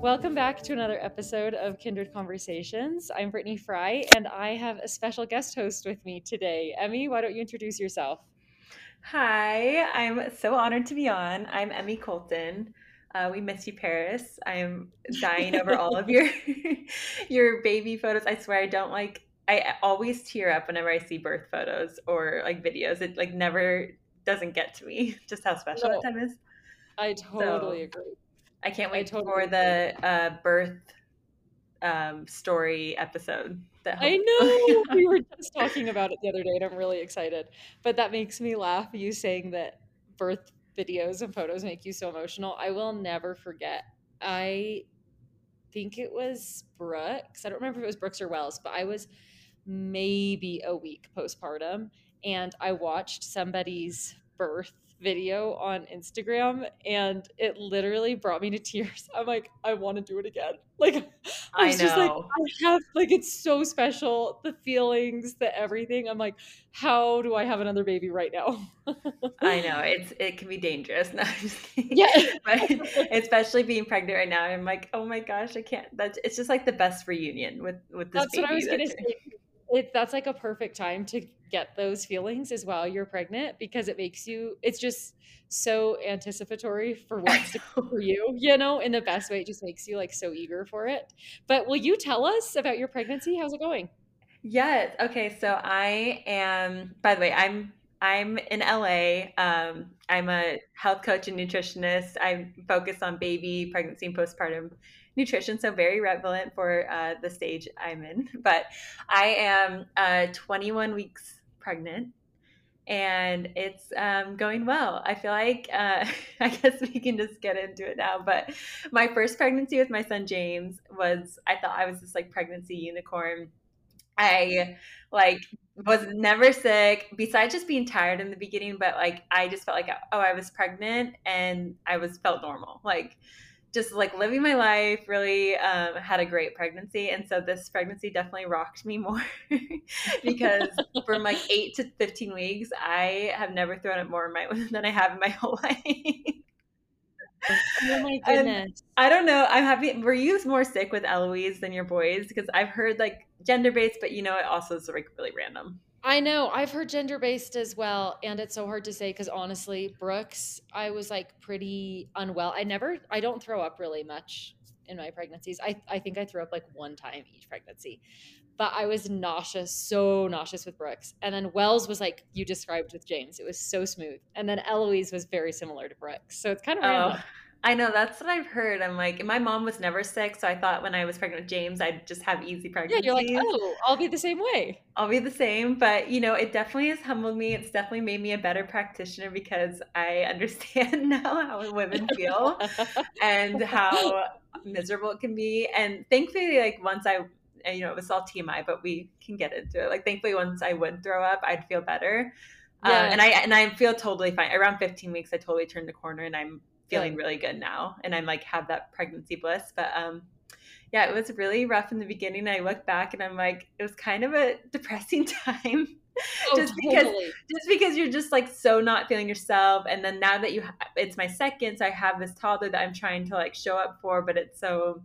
Welcome back to another episode of Kindred Conversations. I'm Brittany Fry, and I have a special guest host with me today. Emmy, why don't you introduce yourself? Hi, I'm so honored to be on. I'm Emmy Colton. Uh, we miss you, Paris. I'm dying over all of your your baby photos. I swear, I don't like. I always tear up whenever I see birth photos or like videos. It like never doesn't get to me just how special no, that time is. I totally so, agree. I can't wait I totally for agree. the uh, birth um, story episode. That I know we were just talking about it the other day, and I'm really excited. But that makes me laugh. You saying that birth videos and photos make you so emotional. I will never forget. I think it was Brooks. I don't remember if it was Brooks or Wells, but I was maybe a week postpartum, and I watched somebody's birth video on Instagram and it literally brought me to tears. I'm like, I want to do it again. Like I, I know. just like I have like it's so special, the feelings, the everything. I'm like, how do I have another baby right now? I know. It's it can be dangerous. No, Yeah. but especially being pregnant right now, I'm like, oh my gosh, I can't that's it's just like the best reunion with with this That's baby. what I was gonna say. It, that's like a perfect time to get those feelings as while you're pregnant because it makes you it's just so anticipatory for what's to come for you you know in the best way. It just makes you like so eager for it. But will you tell us about your pregnancy? How's it going? Yes. Okay. So i am by the way i'm i'm in la um, i'm a health coach and nutritionist. I focus on baby pregnancy and postpartum nutrition, so very relevant for uh, the stage I'm in. But I am uh, 21 weeks pregnant and it's um, going well. I feel like uh, I guess we can just get into it now. But my first pregnancy with my son James was I thought I was this like pregnancy unicorn. I like was never sick besides just being tired in the beginning, but like I just felt like oh I was pregnant and I was felt normal like just like living my life, really um, had a great pregnancy. And so this pregnancy definitely rocked me more because from like eight to 15 weeks, I have never thrown it more my, than I have in my whole life. oh my goodness. I don't know. I'm happy. Were you more sick with Eloise than your boys? Because I've heard like gender based, but you know, it also is like really random. I know. I've heard gender based as well. And it's so hard to say because honestly, Brooks, I was like pretty unwell. I never, I don't throw up really much in my pregnancies. I, I think I threw up like one time each pregnancy. But I was nauseous, so nauseous with Brooks. And then Wells was like you described with James. It was so smooth. And then Eloise was very similar to Brooks. So it's kind of oh. random. I know that's what I've heard. I'm like, my mom was never sick, so I thought when I was pregnant with James, I'd just have easy pregnancy. Yeah, you're like, oh, I'll be the same way. I'll be the same, but you know, it definitely has humbled me. It's definitely made me a better practitioner because I understand now how women feel and how miserable it can be. And thankfully, like once I, you know, it was all TMI, but we can get into it. Like thankfully, once I would throw up, I'd feel better. Yeah. Um, and I and I feel totally fine. Around 15 weeks, I totally turned the corner, and I'm feeling really good now and i'm like have that pregnancy bliss but um yeah it was really rough in the beginning i look back and i'm like it was kind of a depressing time oh, just because just because you're just like so not feeling yourself and then now that you ha- it's my second so i have this toddler that i'm trying to like show up for but it's so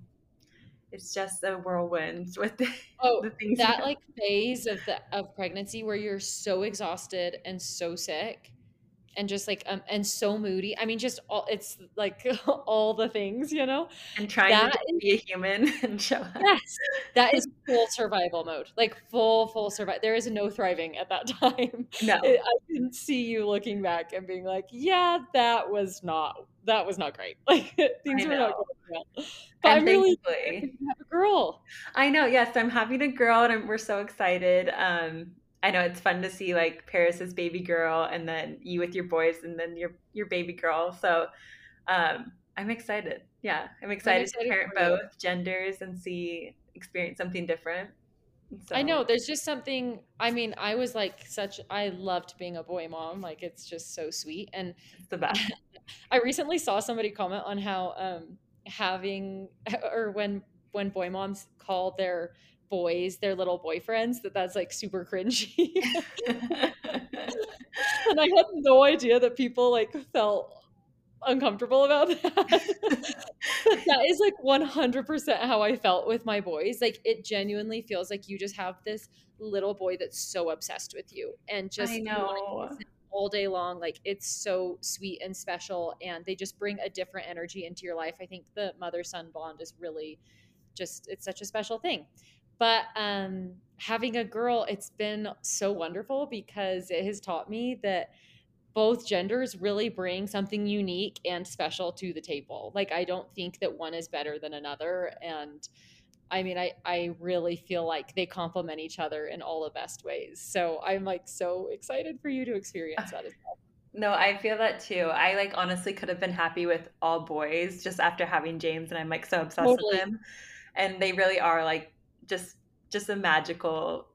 it's just a whirlwind with the, oh, the things that like phase of the of pregnancy where you're so exhausted and so sick and just like um, and so moody. I mean, just all it's like all the things, you know. And trying that to be a human and show up. Yes, that is full survival mode, like full full survival. There is no thriving at that time. No, I can see you looking back and being like, yeah, that was not that was not great. Like things were not going well. But and I'm really have a girl. I know. Yes, I'm having a girl, and I'm, we're so excited. Um, I know it's fun to see like Paris's baby girl and then you with your boys and then your your baby girl. So um, I'm excited. Yeah, I'm excited, I'm excited to parent both genders and see experience something different. So. I know there's just something. I mean, I was like such. I loved being a boy mom. Like it's just so sweet. And it's the best. I recently saw somebody comment on how um, having or when when boy moms call their boys their little boyfriends that that's like super cringy and I had no idea that people like felt uncomfortable about that. that is like 100% how I felt with my boys. Like it genuinely feels like you just have this little boy that's so obsessed with you and just I know all day long. Like it's so sweet and special and they just bring a different energy into your life. I think the mother son bond is really just it's such a special thing. But um having a girl, it's been so wonderful because it has taught me that both genders really bring something unique and special to the table. Like I don't think that one is better than another and I mean I I really feel like they complement each other in all the best ways. So I'm like so excited for you to experience that as well. No, I feel that too. I like honestly could have been happy with all boys just after having James and I'm like so obsessed totally. with him. And they really are like just just a magical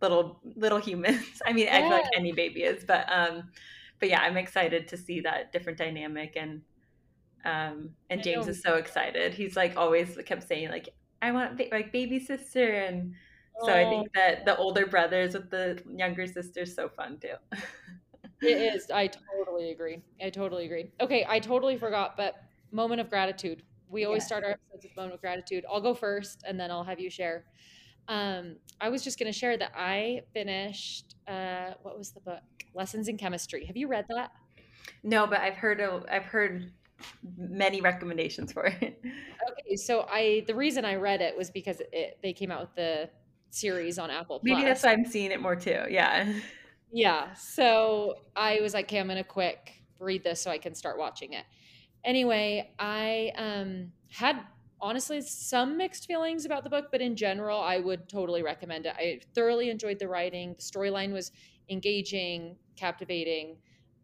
little little humans. I mean, yeah. I feel like any baby is, but um but yeah, I'm excited to see that different dynamic and um and James is so excited. He's like always kept saying like I want ba- like baby sister and so I think that the older brothers with the younger sisters so fun too. it is. I totally agree. I totally agree. Okay, I totally forgot, but moment of gratitude. We always yeah. start our episodes with moment of gratitude. I'll go first and then I'll have you share. Um, I was just going to share that I finished, uh, what was the book? Lessons in Chemistry. Have you read that? No, but I've heard I've heard many recommendations for it. Okay, so I the reason I read it was because it they came out with the series on Apple. Maybe that's why I'm seeing it more too. Yeah. Yeah. So I was like, okay, I'm gonna quick read this so I can start watching it. Anyway, I um had honestly some mixed feelings about the book, but in general, I would totally recommend it. I thoroughly enjoyed the writing. The storyline was engaging, captivating.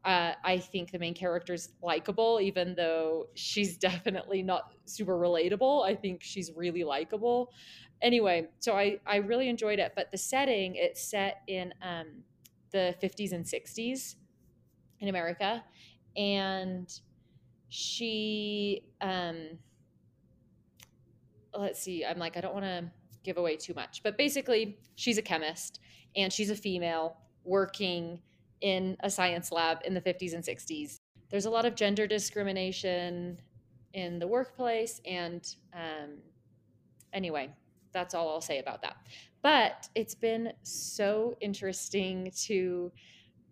Uh, I think the main character is likable, even though she's definitely not super relatable. I think she's really likable. Anyway, so I, I really enjoyed it. But the setting, it's set in um, the 50s and 60s in America. And she, um, let's see, I'm like, I don't want to give away too much. But basically, she's a chemist and she's a female working in a science lab in the 50s and 60s. There's a lot of gender discrimination in the workplace. And um, anyway, that's all I'll say about that. But it's been so interesting to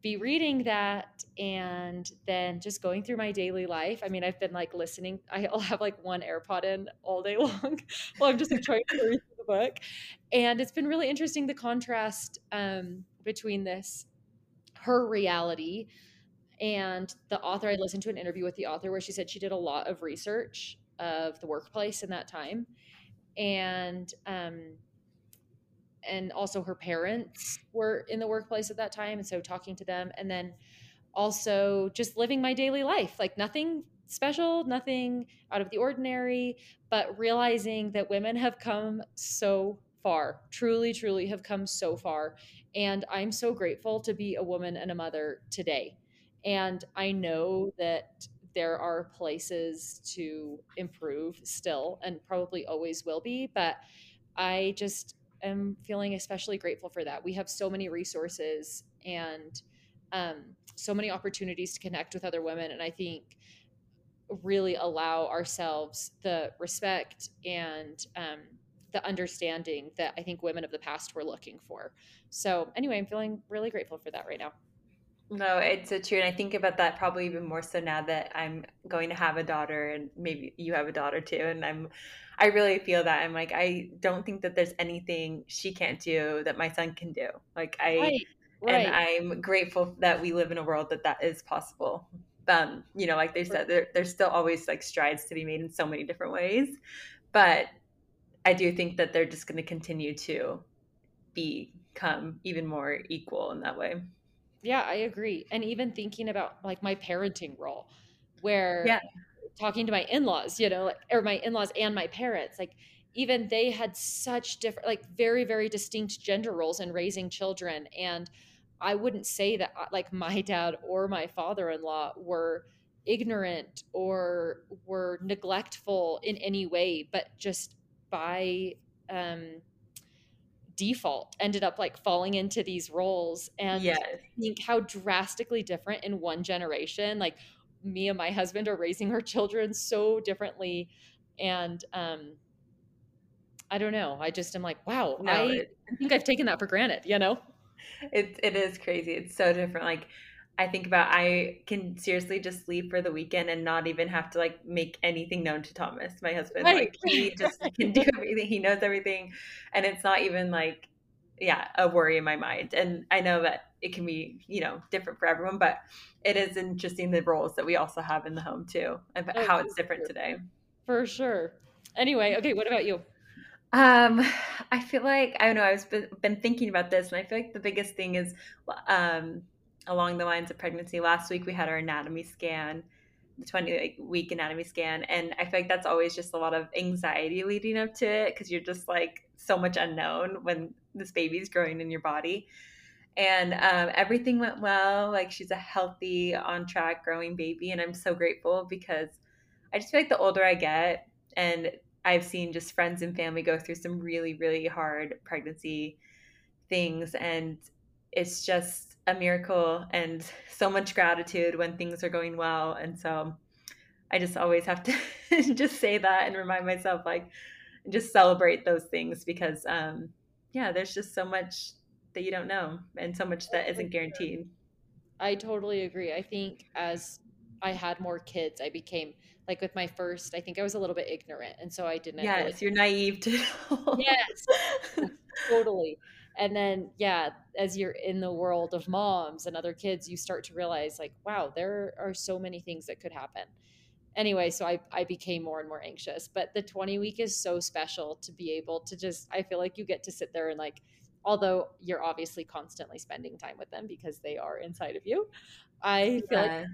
be reading that and then just going through my daily life. I mean, I've been like listening. I'll have like one AirPod in all day long while I'm just like, trying to read the book. And it's been really interesting the contrast um, between this her reality and the author i listened to an interview with the author where she said she did a lot of research of the workplace in that time and um and also her parents were in the workplace at that time and so talking to them and then also just living my daily life like nothing special nothing out of the ordinary but realizing that women have come so far truly truly have come so far and I'm so grateful to be a woman and a mother today. And I know that there are places to improve still and probably always will be, but I just am feeling especially grateful for that. We have so many resources and um, so many opportunities to connect with other women. And I think really allow ourselves the respect and um, the understanding that I think women of the past were looking for. So, anyway, I'm feeling really grateful for that right now. No, it's so true. And I think about that probably even more so now that I'm going to have a daughter and maybe you have a daughter too. And I'm, I really feel that I'm like, I don't think that there's anything she can't do that my son can do. Like, I, right, right. and I'm grateful that we live in a world that that is possible. Um, you know, like they said, there, there's still always like strides to be made in so many different ways. But I do think that they're just going to continue to become even more equal in that way. Yeah, I agree. And even thinking about like my parenting role, where yeah. Talking to my in-laws, you know, like, or my in-laws and my parents, like even they had such different, like very, very distinct gender roles in raising children. And I wouldn't say that uh, like my dad or my father-in-law were ignorant or were neglectful in any way, but just by um, default ended up like falling into these roles and Yes. think how drastically different in one generation like me and my husband are raising our children so differently and um i don't know i just am like wow No, i it, think i've taken that for granted you know it it is crazy. It's so different. Like I think about I can seriously just leave for the weekend and not even have to like make anything known to Thomas, my husband. right Like he just can do everything. He knows everything and it's not even like yeah, a worry in my mind. And I know that it can be, you know, different for everyone, but it is interesting the roles that we also have in the home too and oh how it's different sure today. for sure anyway okay what about you Um, I feel like I don't know. I've been, been thinking about this, and I feel like the biggest thing is um, along the lines of pregnancy. Last week we had our anatomy scan, the twenty week anatomy scan, and I feel like that's always just a lot of anxiety leading up to it because you're just like so much unknown when this baby's growing in your body. And um, everything went well. Like she's a healthy, on track, growing baby, and I'm so grateful because I just feel like the older I get, and I've seen just friends and family go through some really, really hard pregnancy things. And it's just a miracle and so much gratitude when things are going well. And so I just always have to just say that and remind myself, like, just celebrate those things because, um, yeah, there's just so much that you don't know and so much that Oh, for isn't guaranteed. I totally agree. I think as I had more kids, I became like with my first, I think I was a little bit ignorant. And so I didn't really, Yes, you're naive to it all. yes, yes, totally. And then, yeah, as you're in the world of moms and other kids, you start to realize, like, wow, there are so many things that could happen. Anyway, so I, I became more and more anxious. But the 20 week is so special to be able to just, I feel like you get to sit there and, like, although you're obviously constantly spending time with them because they are inside of you, I feel like Yeah.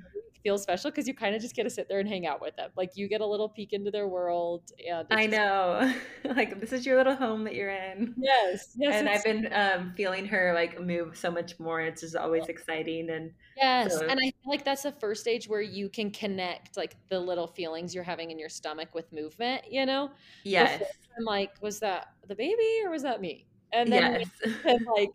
feels special because you kind of just get to sit there and hang out with them. Like you get a little peek into their world, and I know. Like this is your little home that you're in. yes, yes, And I've been um, feeling her like move so much more. It's just always exciting. And yes, so, and I feel like that's the first stage where you can connect like the little feelings you're having in your stomach with movement. You know, yes, before I'm like, was that the baby or was that me? And then yes, you can like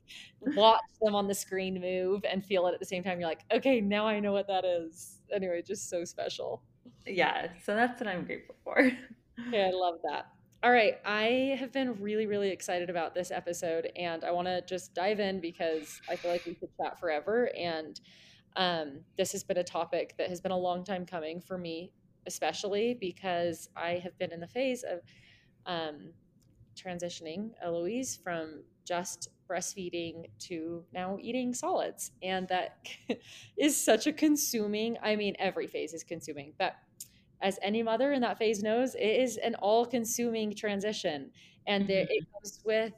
watch them on the screen move and feel it at the same time, you're like, okay, now I know what that is. Anyway, just so special. yeah. So that's what I'm grateful for. yeah, I love that. All right, I have been really, really excited about this episode, and I want to just dive in because I feel like we could chat forever. And um, this has been a topic that has been a long time coming for me, especially because I have been in the phase of um, transitioning Eloise from just breastfeeding to now eating solids. And that is such a consuming, I mean, every phase is consuming, but as any mother in that phase knows, it is an all consuming transition. And there, it mm-hmm. comes with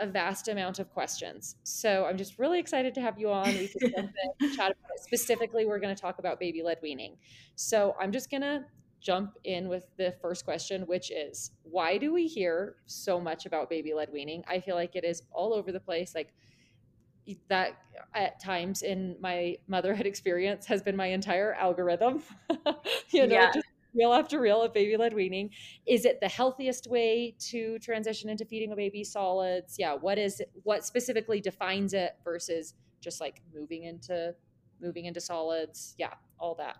a vast amount of questions. So I'm just really excited to have you on. We can chat about it. Specifically, we're going to talk about baby led weaning. So I'm just going to jump in with the first question, which is why do we hear so much about baby led weaning? I feel like it is all over the place. Like that at times in my motherhood experience has been my entire algorithm. you know, Yeah. just reel after reel of baby led weaning. Is it the healthiest way to transition into feeding a baby solids? Yeah, what is it, what specifically defines it versus just like moving into moving into solids? Yeah, all that.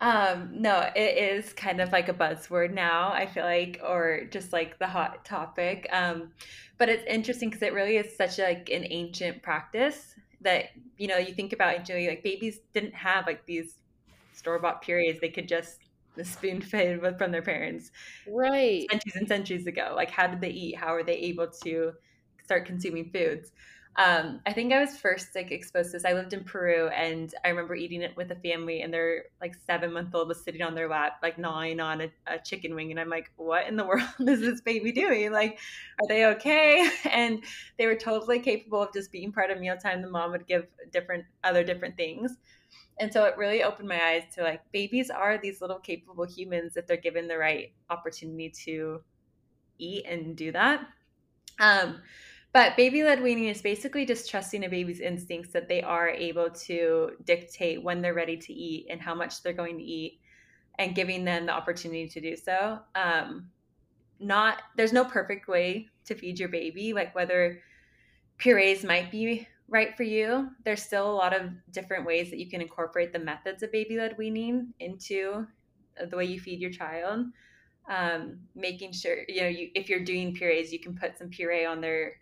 Um, no, it is kind of like a buzzword now, I feel like, or just like the hot topic. Um, but it's interesting because it really is such like an ancient practice that, you know, you think about anciently, like babies didn't have like these store-bought purees. They could just spoon fed with- from their parents Right. centuries and centuries ago. Like, how did they eat? How were they able to start consuming foods? Um, I think I was first like exposed to this. I lived in Peru, and I remember eating it with a family, and their like seven month old was sitting on their lap, like gnawing on a, a chicken wing, and I'm like, what in the world is this baby doing? Like, are they okay? And they were totally capable of just being part of mealtime. The mom would give different other different things. And so it really opened my eyes to like babies are these little capable humans if they're given the right opportunity to eat and do that. Um, but baby led weaning is basically just trusting a baby's instincts that they are able to dictate when they're ready to eat and how much they're going to eat and giving them the opportunity to do so. Um, not there's no perfect way to feed your baby like whether purees might be right for you there's still a lot of different ways that you can incorporate the methods of baby led weaning into the way you feed your child um, making sure you know you, if you're doing purees you can put some puree on their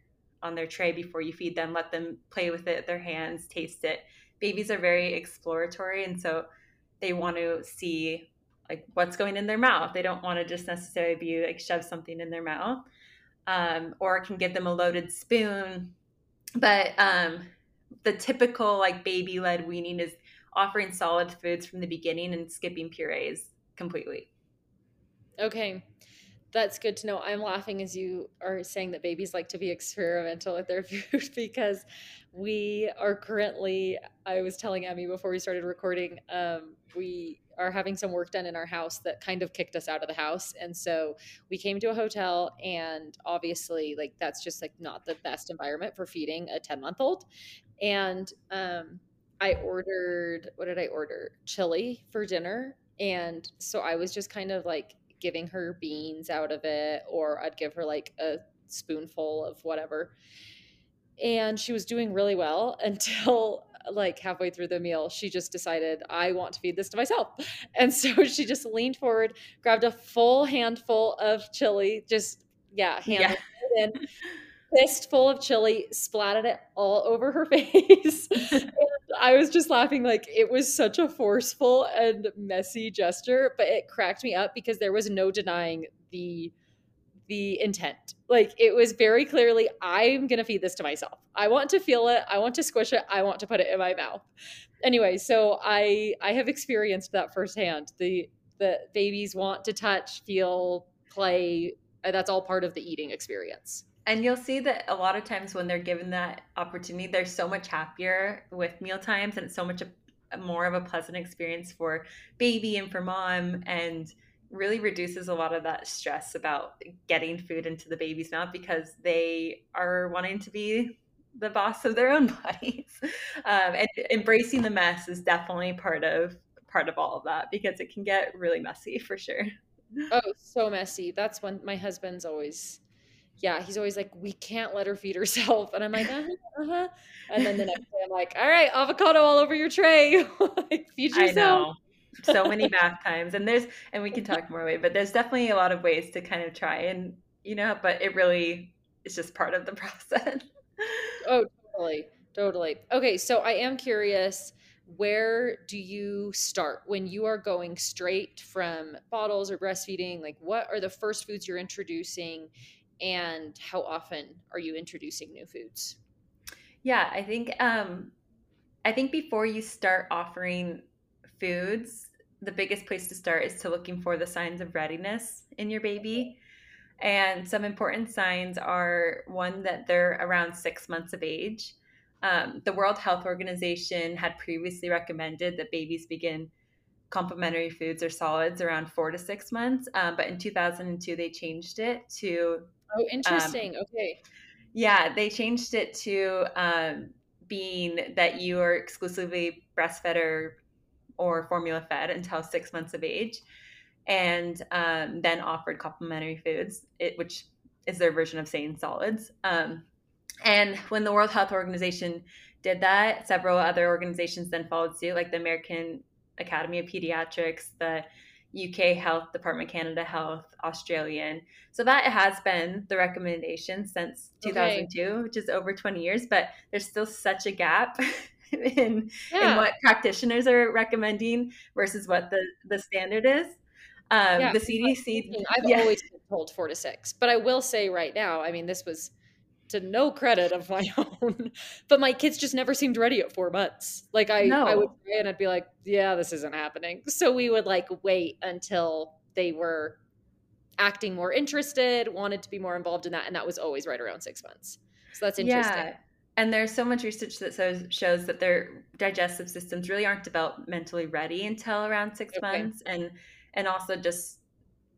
on their tray before you feed them let them play with it their hands taste it babies are very exploratory and so they want to see like what's going in their mouth. They don't want to just necessarily be like shove something in their mouth, um, or can give them a loaded spoon. But um, the typical like baby led weaning is offering solid foods from the beginning and skipping purees completely. Okay. That's good to know. I'm laughing as you are saying that babies like to be experimental with their food because we are currently, I was telling Emmy before we started recording, um, we are having some work done in our house that kind of kicked us out of the house. And so we came to a hotel, and obviously, like, that's just like not the best environment for feeding a 10 month old. And um, I ordered, what did I order? Chili for dinner. And so I was just kind of like giving her beans out of it, or I'd give her like a spoonful of whatever. And she was doing really well until like halfway through the meal, she just decided, I want to feed this to myself. And so she just leaned forward, grabbed a full handful of chili, just, yeah, handed yeah. it in, fistful of chili, splatted it all over her face. I was just laughing like it was such a forceful and messy gesture, but it cracked me up because there was no denying the the intent. Like it was very clearly, I'm to feed this to myself. I want to feel it. I want to squish it. I want to put it in my mouth. Anyway, so I I have experienced that firsthand. The the babies want to touch, feel, play. That's all part of the eating experience. And you'll see that a lot of times when they're given that opportunity, they're so much happier with meal times and it's so much a, more of a pleasant experience for baby and for mom and really reduces a lot of that stress about getting food into the baby's mouth because they are wanting to be the boss of their own bodies. Um, and embracing the mess is definitely part of part of all of that because it can get really messy for sure. Oh, so messy. That's when my husband's always yeah, he's always like, we can't let her feed herself. And I'm like, uh-huh, uh-huh. And then the next day I'm like, all right, avocado all over your tray. like, feed yourself. so many bath times. And there's and we can talk more way but there's definitely a lot of ways to kind of try and you know but it really is just part of the process. Oh totally totally. Okay so i am curious where do you start when you are going straight from bottles or breastfeeding? Like what are the first foods you're introducing and how often are you introducing new foods yeah i think um i think before you start offering foods, the biggest place to start is to looking for the signs of readiness in your baby. And some important signs are one, that they're around six months of age. Um, the World Health Organization had previously recommended that babies begin complementary foods or solids around four to six months. Um, but in 2002, they changed it to. Oh, interesting. Um, okay. Yeah, they changed it to um, being that you are exclusively breastfed or or formula fed until six months of age, and um, then offered complementary foods, it, which is their version of saying solids. Um, and when the World Health Organization did that, several other organizations then followed suit, like the American Academy of Pediatrics, the UK Health, Department Canada Health, Australian. So that has been the recommendation since 2002, okay. which is over 20 years, but there's still such a gap in yeah. in what practitioners are recommending versus what the the standard is. Um, yeah, the CDC. I've yeah. always been told four to six, but I will say right now, I mean, this was to no credit of my own, but my kids just never seemed ready at four months. Like I, no. I would try and I'd be like, yeah, this isn't happening. So we would like wait until they were acting more interested, wanted to be more involved in that, and that was always right around six months. So that's interesting. Yeah and there's so much research that shows, shows that their digestive systems really aren't developmentally ready until around six okay. months and and also just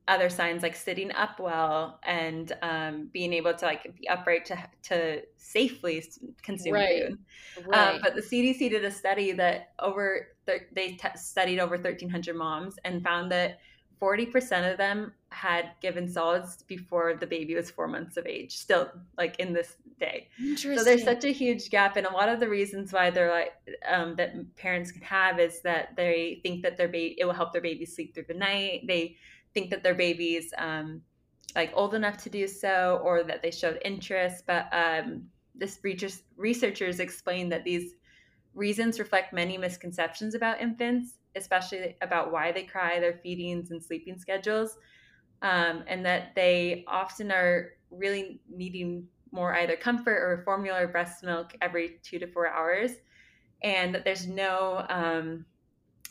other signs like sitting up well and um, being able to like be upright to to safely consume right. food. Um, right. Um, but the CDC did a study that over they t- studied over 1,300 moms and found that 40% of them had given solids before the baby was four months of age, still like in this day. So there's such a huge gap, and a lot of the reasons why they're like um, that parents can have is that they think that their baby it will help their baby sleep through the night. They think that their baby's um, like old enough to do so, or that they showed interest. But um, this researchers explain that these reasons reflect many misconceptions about infants, especially about why they cry, their feedings and sleeping schedules, um, and that they often are really needing more either comfort or formula or breast milk every two to four hours, and that there's no um,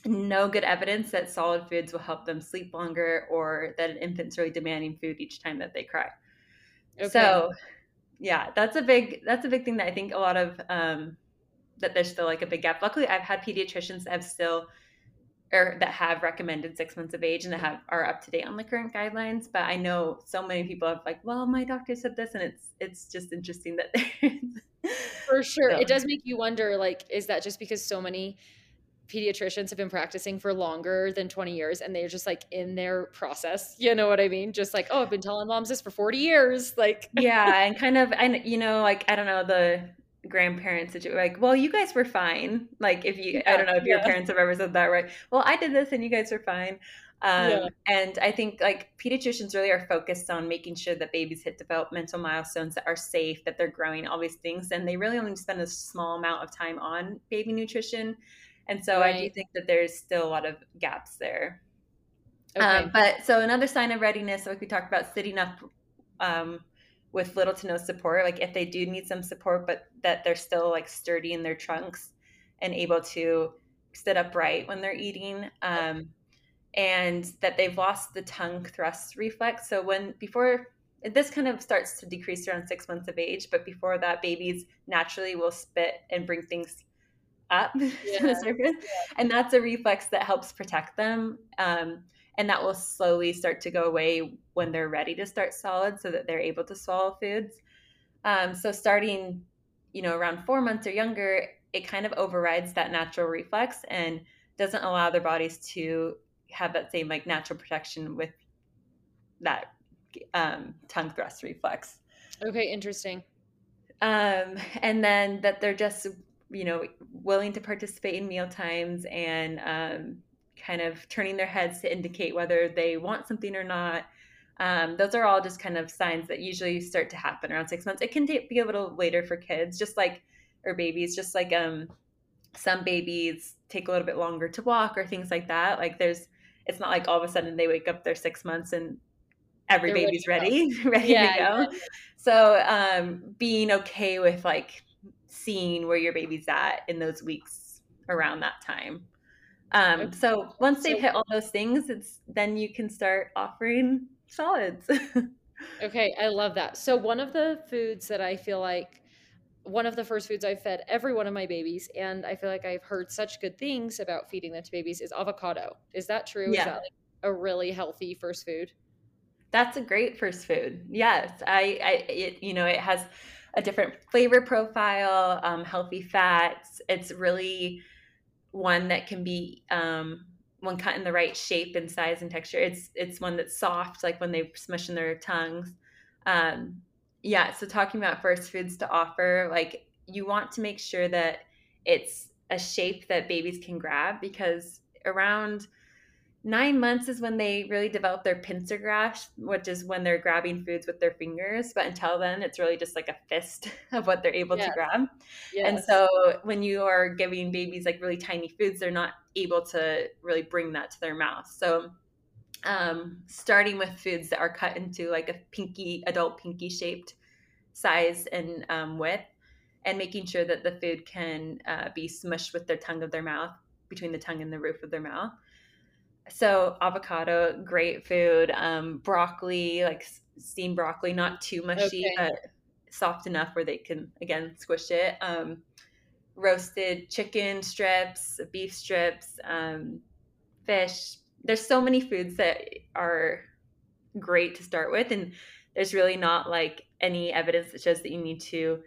no good evidence that solid foods will help them sleep longer or that an infant's really demanding food each time that they cry. Okay. So, yeah, that's a big that's a big thing that I think a lot of um, that there's still like a big gap. Luckily, I've had pediatricians that have still or that have recommended six months of age and that have are up to date on the current guidelines. But I know so many people have like, well, my doctor said this, and it's it's just interesting that for sure so. it does make you wonder. Like, is that just because so many pediatricians have been practicing for longer than 20 years and they're just like in their process you know what i mean just like oh i've been telling moms this for 40 years like yeah and kind of and you know like i don't know the grandparents that you like well you guys were fine like if you yeah, i don't know if yeah. your parents have ever said that right well i did this and you guys were fine um, yeah. and i think like pediatricians really are focused on making sure that babies hit developmental milestones that are safe that they're growing all these things and they really only spend a small amount of time on baby nutrition and so right. i do think that there's still a lot of gaps there okay. um, but so another sign of readiness like we talked about sitting up um, with little to no support like if they do need some support but that they're still like sturdy in their trunks and able to sit upright when they're eating um, and that they've lost the tongue thrust reflex so when before this kind of starts to decrease around six months of age but before that babies naturally will spit and bring things up yeah. to the surface yeah. and that's a reflex that helps protect them um, and that will slowly start to go away when they're ready to start solid so that they're able to swallow foods um, so starting you know around four months or younger it kind of overrides that natural reflex and doesn't allow their bodies to have that same like natural protection with that um, tongue thrust reflex okay interesting um, and then that they're just you know willing to participate in meal times and um, kind of turning their heads to indicate whether they want something or not. Um, those are all just kind of signs that usually start to happen around six months. It can be a little later for kids, just like or babies, just like um, some babies take a little bit longer to walk or things like that. Like there's, it's not like all of a sudden they wake up, they're six months and every they're baby's ready, ready, ready yeah, to go. So um, being okay with like seeing where your baby's at in those weeks around that time. Um, so once they've hit all those things, it's then you can start offering solids. okay, I love that. So one of the foods that I feel like one of the first foods I've fed every one of my babies, and I feel like I've heard such good things about feeding them to babies is avocado. Is that true? Yeah. Is that like a really healthy first food? That's a great first food. Yes, I, I, it, you know, it has a different flavor profile, um, healthy fats. It's really one that can be um, when cut in the right shape and size and texture. It's it's one that's soft, like when they smush in their tongues. Um, yeah. So talking about first foods to offer, like you want to make sure that it's a shape that babies can grab because around nine months is when they really develop their pincer grasp, which is when they're grabbing foods with their fingers. But until then, it's really just like a fist of what they're able yes. to grab. Yes. And so when you are giving babies like really tiny foods, they're not able to really bring that to their mouth. So um, starting with foods that are cut into like a pinky, adult pinky shaped size and um, width, and making sure that the food can uh, be smushed with their tongue of their mouth between the tongue and the roof of their mouth so avocado, great food. Um, broccoli, like steamed broccoli, not too mushy, okay. but soft enough where they can again squish it. Um, roasted chicken strips, beef strips, um, fish. There's so many foods that are great to start with, and there's really not like any evidence that shows that you need to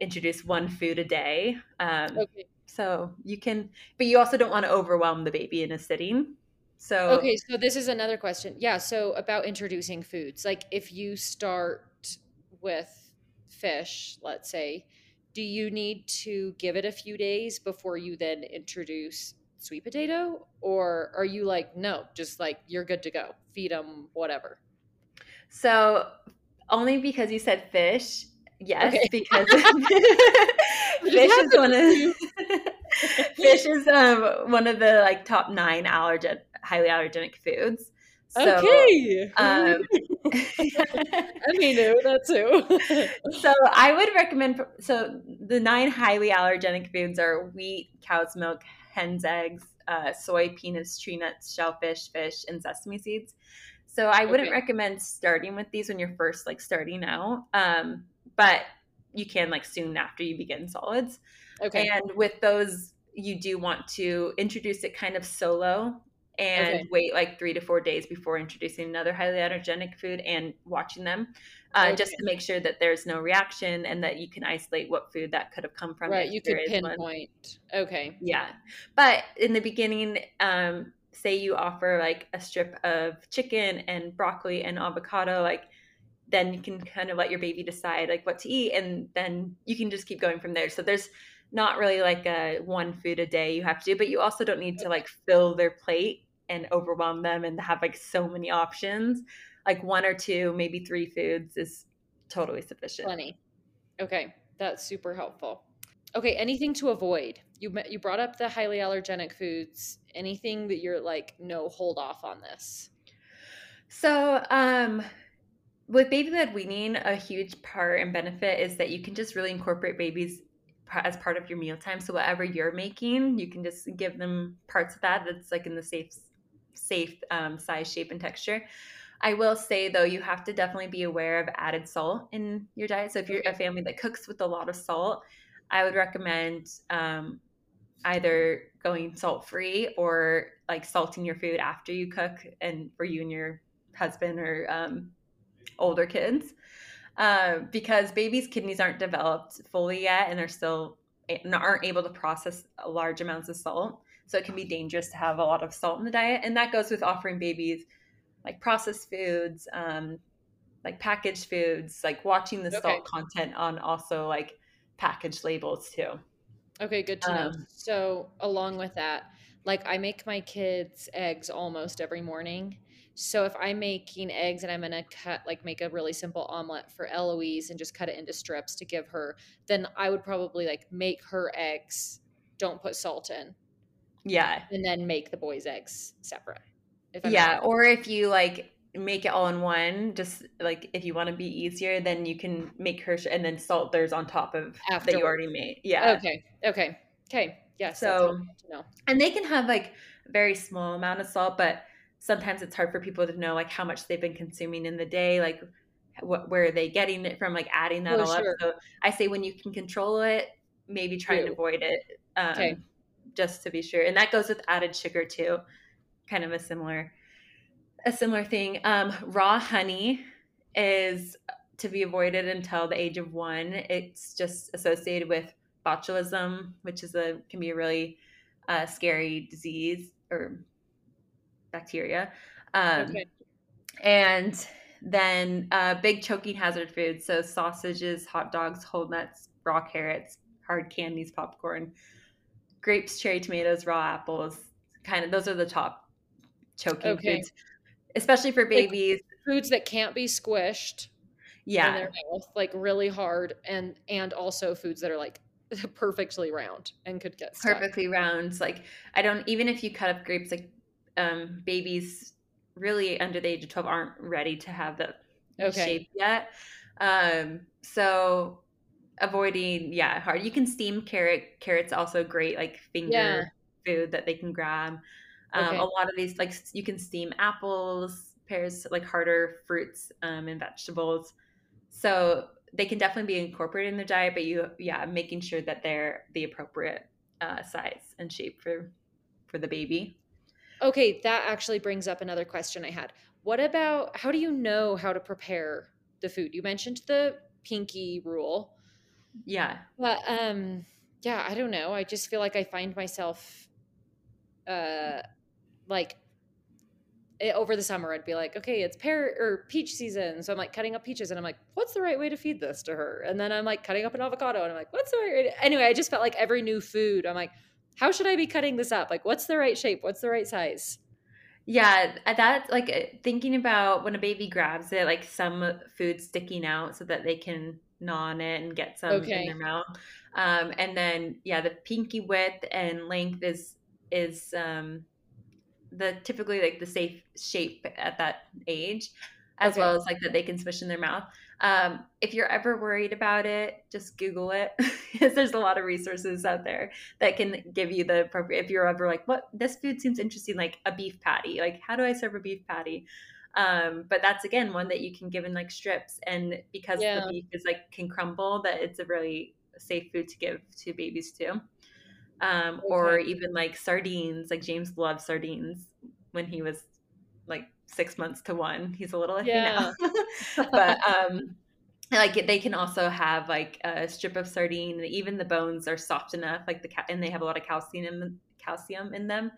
introduce one food a day. Um, okay. So you can, but you also don't want to overwhelm the baby in a sitting. So Okay, so this is another question. Yeah, so about introducing foods. Like if you start with fish, let's say, do you need to give it a few days before you then introduce sweet potato? Or are you like, no, just like you're good to go, feed them whatever? So only because you said fish, yes, Okay. because fish is one of fish is um one of the like top nine allergen highly allergenic foods. So okay. um I mean, no, that too. so I would recommend so the nine highly allergenic foods are wheat, cow's milk, hen's eggs, uh, soy, peanuts, tree nuts, shellfish, fish, and sesame seeds. So I wouldn't Okay. recommend starting with these when you're first like starting out, um, but you can like soon after you begin solids. okay. And with those, you do want to introduce it kind of solo and Okay. wait like three to four days before introducing another highly allergenic food and watching them, uh, just to make sure that there's no reaction and that you can isolate what food that could have come from. right, you could is one. pinpoint. Okay. Yeah. But in the beginning, um, say you offer like a strip of chicken and broccoli and avocado, like then you can kind of let your baby decide like what to eat and then you can just keep going from there. So there's not really like a one food a day you have to do, but you also don't need to like fill their plate and overwhelm them and have like so many options. Like one or two, maybe three foods is totally sufficient. Plenty. Okay, that's super helpful. Okay, anything to avoid? You you brought up the highly allergenic foods. Anything that you're like, no, hold off on this. So, um, with baby led weaning, a huge part and benefit is that you can just really incorporate babies as part of your mealtime. So, whatever you're making, you can just give them parts of that that's like in the safe, safe um, size, shape, and texture. I will say though, you have to definitely be aware of added salt in your diet. So, if you're a family that cooks with a lot of salt, I would recommend um, either going salt free or like salting your food after you cook and for you and your husband or um, older kids uh, because babies kidneys aren't developed fully yet and they're still aren't able to process large amounts of salt so it can be dangerous to have a lot of salt in the diet and that goes with offering babies like processed foods um, like packaged foods like watching the Okay. salt content on also like packaged labels too Okay, good to know. Um, So, along with that, like I make my kids eggs almost every morning. So if I'm making eggs and I'm gonna cut like make a really simple omelet for Eloise and just cut it into strips to give her, then I would probably like make her eggs, don't put salt in, yeah and then make the boys' eggs separate. If yeah not- or if you like make it all in one just like if you want to be easier then you can make her and then salt theirs on top of that you already made yeah Okay. Okay. Okay. Yeah. So- know. and they can have like a very small amount of salt but sometimes it's hard for people to know like how much they've been consuming in the day like what where are they getting it from like adding that For all sure. up so i say when you can control it maybe try and avoid it um, Okay. Just to be sure. And that goes with added sugar too. Kind of a similar a similar thing. Um, raw honey is to be avoided until the age of one. It's just associated with botulism which is a can be a really uh, scary disease or bacteria. Um, Okay. and then uh, big choking hazard foods. So sausages hot dogs whole nuts raw carrots hard candies popcorn grapes cherry tomatoes raw apples kind of those are the top choking Okay. foods especially for babies Foods that can't be squished in yeah their mouth, like really hard, and and also foods that are like perfectly round and could get stuck. perfectly round like i don't even if you cut up grapes like um babies really under the age of 12 aren't ready to have the Okay. shape yet um so avoiding yeah hard you can steam carrot carrots also great like finger Yeah. food that they can grab um, Okay. a lot of these like you can steam apples pears like harder fruits um, and vegetables so they can definitely be incorporated in their diet but you yeah making sure that they're the appropriate uh, size and shape for for the baby Okay, that actually brings up another question I had. What about how do you know how to prepare the food? You mentioned the pinky rule, yeah but um, yeah, I don't know. I just feel like I find myself, uh, like eh, over the summer I'd be like, okay, it's pear or peach season. So I'm like cutting up peaches and I'm like, what's the right way to feed this to her? And then I'm like cutting up an avocado and I'm like, what's the right way. Anyway, I just felt like every new food, I'm like, how should I be cutting this up? Like, what's the right shape? What's the right size? Yeah, that like thinking about when a baby grabs it, like some food sticking out so that they can gnaw on it and get some okay. in their mouth. Um, and then yeah, the pinky width and length is is um, the typically like the safe shape at that age, as okay. well as like that they can swish in their mouth. Um, if you're ever worried about it, just Google it because there's a lot of resources out there that can give you the appropriate. If you're ever like, what this food seems interesting, like a beef patty, like how do I serve a beef patty? Um, but that's again one that you can give in like strips, and because yeah. the beef is like can crumble, that it's a really safe food to give to babies too. Um, okay. Or even like sardines, like James loved sardines when he was like six months to one. He's a little iffy yeah. now. but um like they can also have like a strip of sardine and even the bones are soft enough like the ca- and they have a lot of calcium in, calcium in them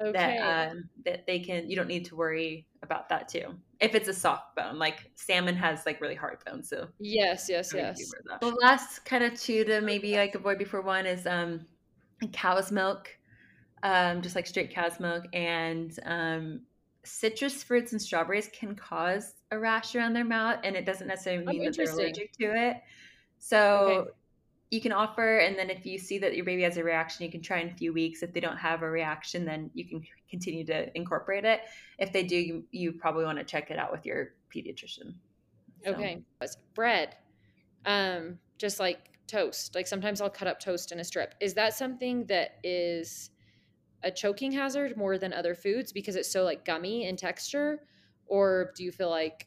okay. that um that they can you don't need to worry about that too if it's a soft bone like salmon has like really hard bones so yes yes yes the last kind of two to maybe like avoid before one is um cow's milk um just like straight cow's milk and um citrus fruits and strawberries can cause a rash around their mouth, and it doesn't necessarily oh, mean oh, that they're allergic to it. So okay. You can offer, and then if you see that your baby has a reaction, you can try in a few weeks. If they don't have a reaction, then you can continue to incorporate it. If they do, you, you probably want to check it out with your pediatrician. So. Okay, bread, um, just like toast. Like sometimes I'll cut up toast in a strip. Is that something that is a choking hazard more than other foods because it's so like gummy in texture or do you feel like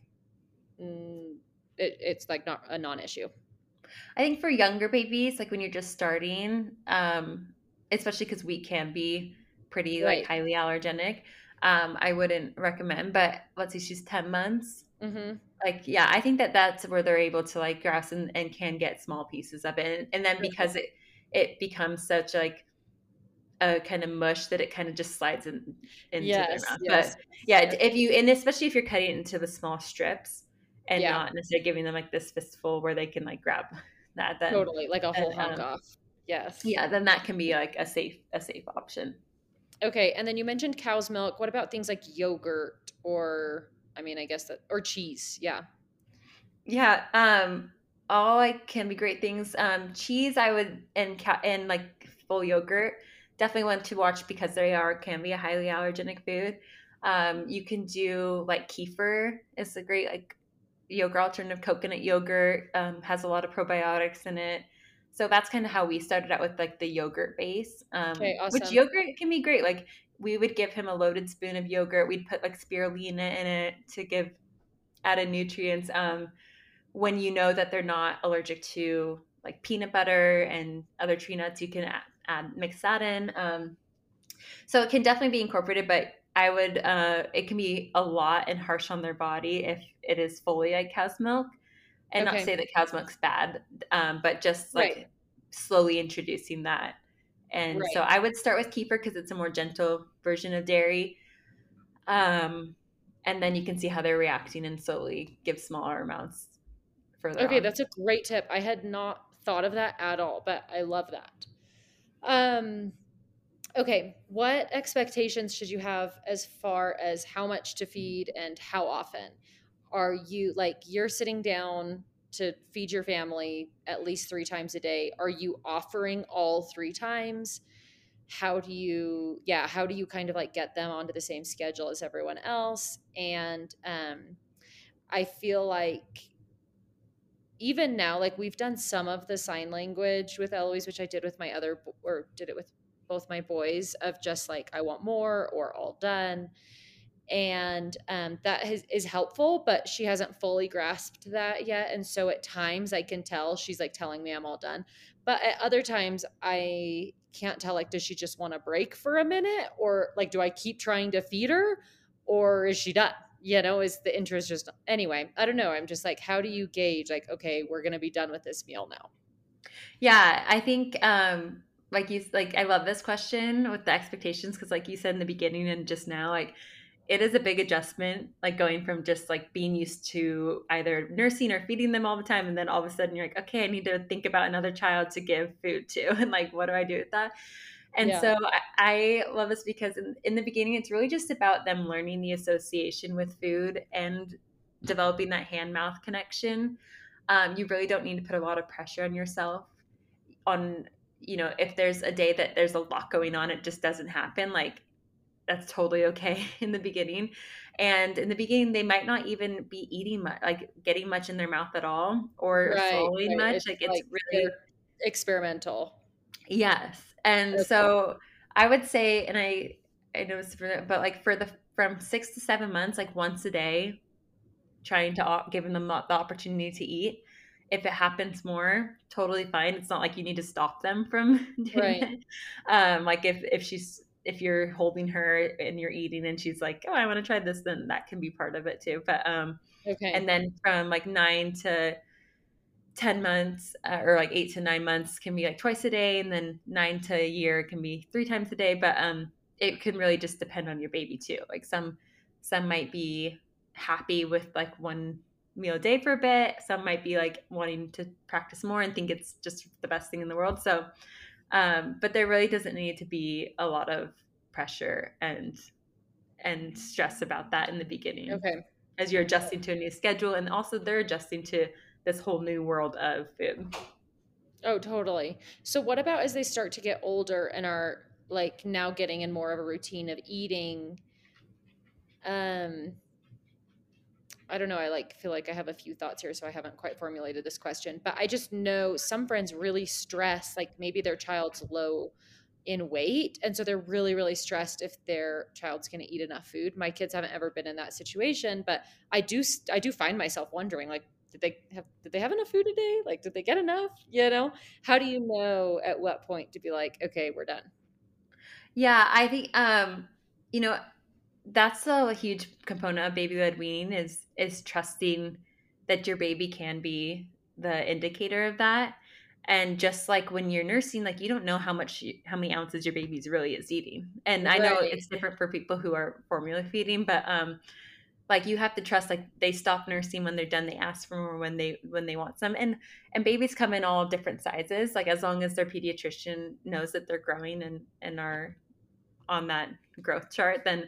mm, it, it's like not a non-issue i think for younger babies like when you're just starting um, especially because wheat can be pretty right. like highly allergenic um, i wouldn't recommend but let's say she's 10 months mm-hmm. like yeah i think that that's where they're able to like grasp and, and can get small pieces of it and, and then because it it becomes such like a kind of mush that it kind of just slides in, into yes, their mouth. Yes, but yeah, yes. if you and especially if you're cutting it into the small strips and yeah. not necessarily giving them like this fistful where they can like grab that, then totally like a whole then, hunk um, off. Yes. Yeah, then that can be like a safe a safe option. Okay, and then you mentioned cow's milk. What about things like yogurt or I mean, I guess that or cheese? Yeah. Yeah, um all like can be great things. Um cheese I would and and like full yogurt definitely want to watch because they are can be a highly allergenic food. Um, you can do like kefir is a great like yogurt alternative. Coconut yogurt um, has a lot of probiotics in it. So that's kind of how we started out with like the yogurt base. Um, okay, awesome. Which yogurt can be great. Like we would give him a loaded spoon of yogurt. We'd put like spirulina in it to give added nutrients. Um, when you know that they're not allergic to like peanut butter and other tree nuts, you can add, add mix that in. Um, so it can definitely be incorporated, but I would uh, it can be a lot and harsh on their body if it is fully like cow's milk. And okay. not say that cow's milk's bad, um, but just like right. slowly introducing that. And right. so I would start with kefir because it's a more gentle version of dairy. Um, and then you can see how they're reacting and slowly give smaller amounts further. Okay, on. that's a great tip. I had not thought of that at all, but I love that. Um, okay, what expectations should you have as far as how much to feed and how often? Are you like you're sitting down to feed your family at least three times a day? Are you offering all three times? How do you, yeah, how do you kind of like get them onto the same schedule as everyone else? And um, I feel like even now, like we've done some of the sign language with Eloise, which I did with my other, or did it with both my boys, of just like, I want more or all done. And um, that has, is helpful, but she hasn't fully grasped that yet. And so at times I can tell she's like telling me I'm all done. But at other times I can't tell, like, does she just want to break for a minute? Or like, do I keep trying to feed her? Or is she done? you know is the interest just anyway i don't know i'm just like how do you gauge like okay we're gonna be done with this meal now yeah i think um like you like i love this question with the expectations because like you said in the beginning and just now like it is a big adjustment, like going from just like being used to either nursing or feeding them all the time, and then all of a sudden you're like, okay, I need to think about another child to give food to, and like, what do I do with that? And yeah. so I, I, love this because in, in the beginning, it's really just about them learning the association with food and developing that hand mouth connection. Um, you really don't need to put a lot of pressure on yourself. On you know, if there's a day that there's a lot going on, it just doesn't happen. Like that's totally okay in the beginning. And in the beginning, they might not even be eating much, like getting much in their mouth at all, or right, swallowing right. much. It's like it's like really experimental. Yes, and so I would say, and I I know it's for, but like for the from six to seven months, like once a day, trying to give them the opportunity to eat. If it happens more, totally fine. It's not like you need to stop them from doing right. it. Um, like if if she's if you're holding her and you're eating and she's like, "Oh, I want to try this," then that can be part of it too. But um, okay. And then from like nine to 10 months uh, or like eight to nine months can be like twice a day and then nine to a year can be three times a day but um it can really just depend on your baby too like some some might be happy with like one meal a day for a bit some might be like wanting to practice more and think it's just the best thing in the world so um but there really doesn't need to be a lot of pressure and and stress about that in the beginning okay as you're adjusting to a new schedule and also they're adjusting to this whole new world of food. Oh, totally. So what about as they start to get older and are like now getting in more of a routine of eating um I don't know, I like feel like I have a few thoughts here so I haven't quite formulated this question, but I just know some friends really stress like maybe their child's low in weight and so they're really really stressed if their child's going to eat enough food. My kids haven't ever been in that situation, but I do I do find myself wondering like did they have did they have enough food today? Like did they get enough? You know? How do you know at what point to be like okay we're done yeah i think um you know that's a huge component of baby led weaning is is trusting that your baby can be the indicator of that. And just like when you're nursing like you don't know how much how many ounces your baby's really is eating. And right. i know it's different for people who are formula feeding but um like you have to trust like they stop nursing when they're done they ask for more when they when they want some. And and babies come in all different sizes like as long as their pediatrician knows that they're growing and and are on that growth chart then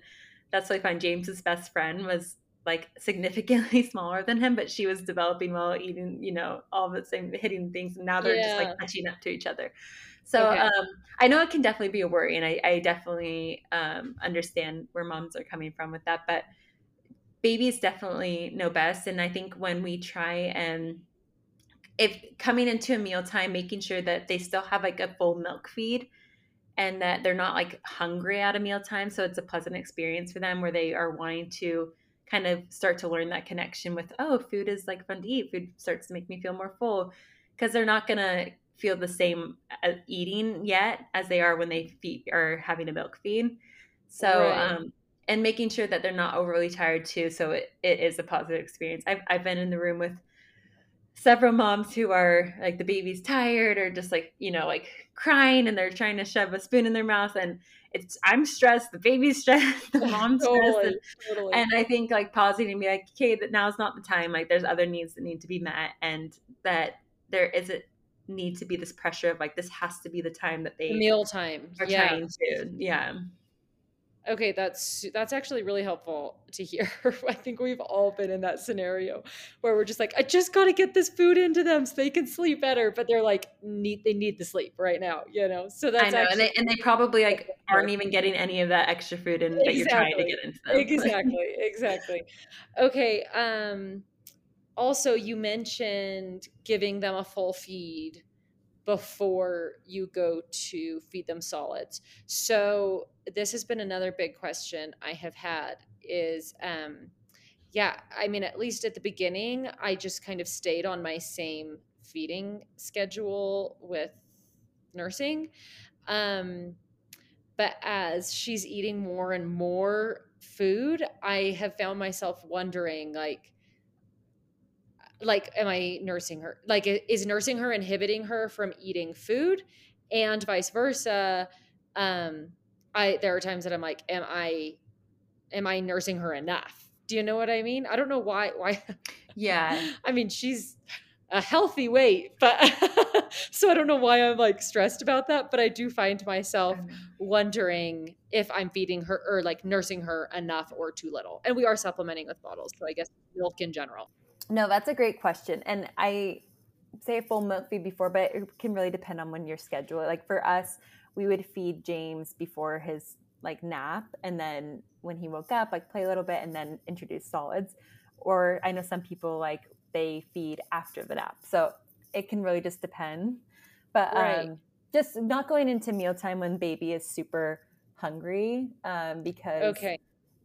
that's like fine james's best friend was like significantly smaller than him but she was developing well eating you know all the same hitting things and now they're yeah. just like catching up to each other so okay. um, I know it can definitely be a worry, and I, I definitely um, understand where moms are coming from with that. But babies definitely know best. And I think when we try and if coming into a mealtime, making sure that they still have like a full milk feed and that they're not like hungry at a mealtime. So it's a pleasant experience for them where they are wanting to kind of start to learn that connection with, oh, food is like fun to eat. Food starts to make me feel more full because they're not going to feel the same uh, eating yet as they are when they feed are having a milk feed. So, right. um, and making sure that they're not overly tired too so it, it is a positive experience I've, I've been in the room with several moms who are like the baby's tired or just like you know like crying and they're trying to shove a spoon in their mouth and it's i'm stressed the baby's stressed the mom's totally, stressed and, totally. and, i think like pausing and be like okay that now's not the time like there's other needs that need to be met and that there isn't need to be this pressure of like this has to be the time that they meal time are yeah. trying to yeah Okay, that's that's actually really helpful to hear. I think we've all been in that scenario where we're just like, I just got to get this food into them so they can sleep better, but they're like need they need the sleep right now, you know. So that's I know, and they and they probably like aren't even getting any of that extra food in exactly. that you're trying to get into them. Exactly, exactly. Okay. Um. Also, you mentioned giving them a full feed before you go to feed them solids. So this has been another big question I have had is um yeah, I mean at least at the beginning I just kind of stayed on my same feeding schedule with nursing. Um but as she's eating more and more food, I have found myself wondering like like am i nursing her like is nursing her inhibiting her from eating food and vice versa um i there are times that i'm like am i am I nursing her enough? Do you know what I mean? I don't know why why Yeah. I mean, she's a healthy weight, but so I don't know why I'm like stressed about that, but I do find myself wondering if I'm feeding her or like nursing her enough or too little. And we are supplementing with bottles, so I guess milk in general. No, that's a great question. And I say a full milk feed before, but it can really depend on when your schedule. Like for us, we would feed James before his like nap and then when he woke up, like play a little bit and then introduce solids. Or I know some people like they feed after the nap. So it can really just depend. But Right. um, just not going into mealtime when baby is super hungry um, because Okay.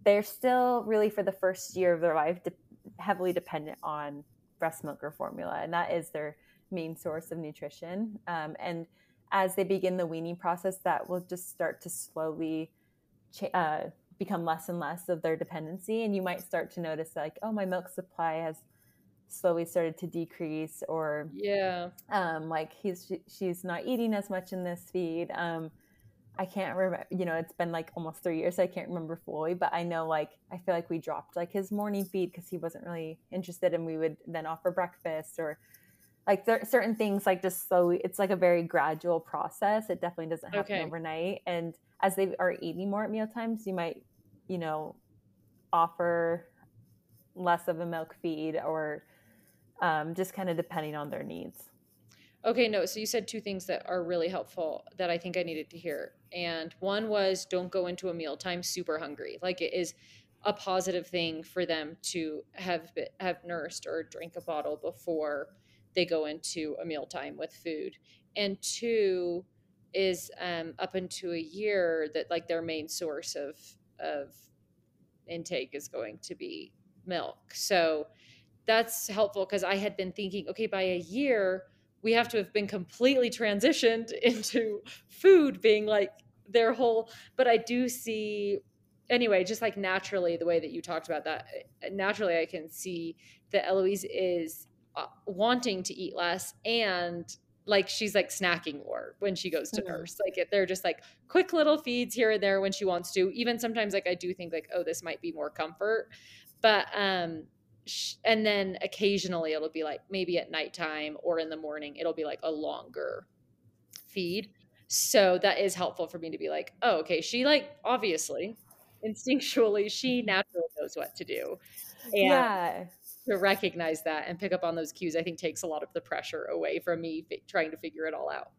they're still really for the first year of their life de- heavily dependent on breast milk or formula and that is their main source of nutrition um, and as they begin the weaning process that will just start to slowly cha- uh, become less and less of their dependency and you might start to notice like oh my milk supply has slowly started to decrease or Yeah. um, like he's she, she's not eating as much in this feed. Um, I can't remember. You know, it's been like almost three years. So I can't remember fully, but I know like I feel like we dropped like his morning feed because he wasn't really interested, and we would then offer breakfast or like there, certain things like just slowly. It's like a very gradual process. It definitely doesn't happen Okay. overnight. And as they are eating more at meal times, you might you know offer less of a milk feed or um, just kind of depending on their needs. Okay, no. So you said two things that are really helpful that I think I needed to hear. And one was don't go into a mealtime super hungry. Like it is a positive thing for them to have have nursed or drink a bottle before they go into a mealtime with food. And two is um, up into a year that like their main source of of intake is going to be milk. So that's helpful because I had been thinking, okay, by a year we have to have been completely transitioned into food being like their whole but i do see anyway just like naturally the way that you talked about that uh, naturally i can see that eloise is uh, wanting to eat less and like she's like snacking more when she goes to Mhm. nurse like they're just like quick little feeds here and there when she wants to even sometimes like i do think like oh this might be more comfort but um and then occasionally it'll be like maybe at nighttime or in the morning it'll be like a longer feed so that is helpful for me to be like oh okay she like obviously instinctually she naturally knows what to do and yeah. to recognize that and pick up on those cues i think takes a lot of the pressure away from me fi- trying to figure it all out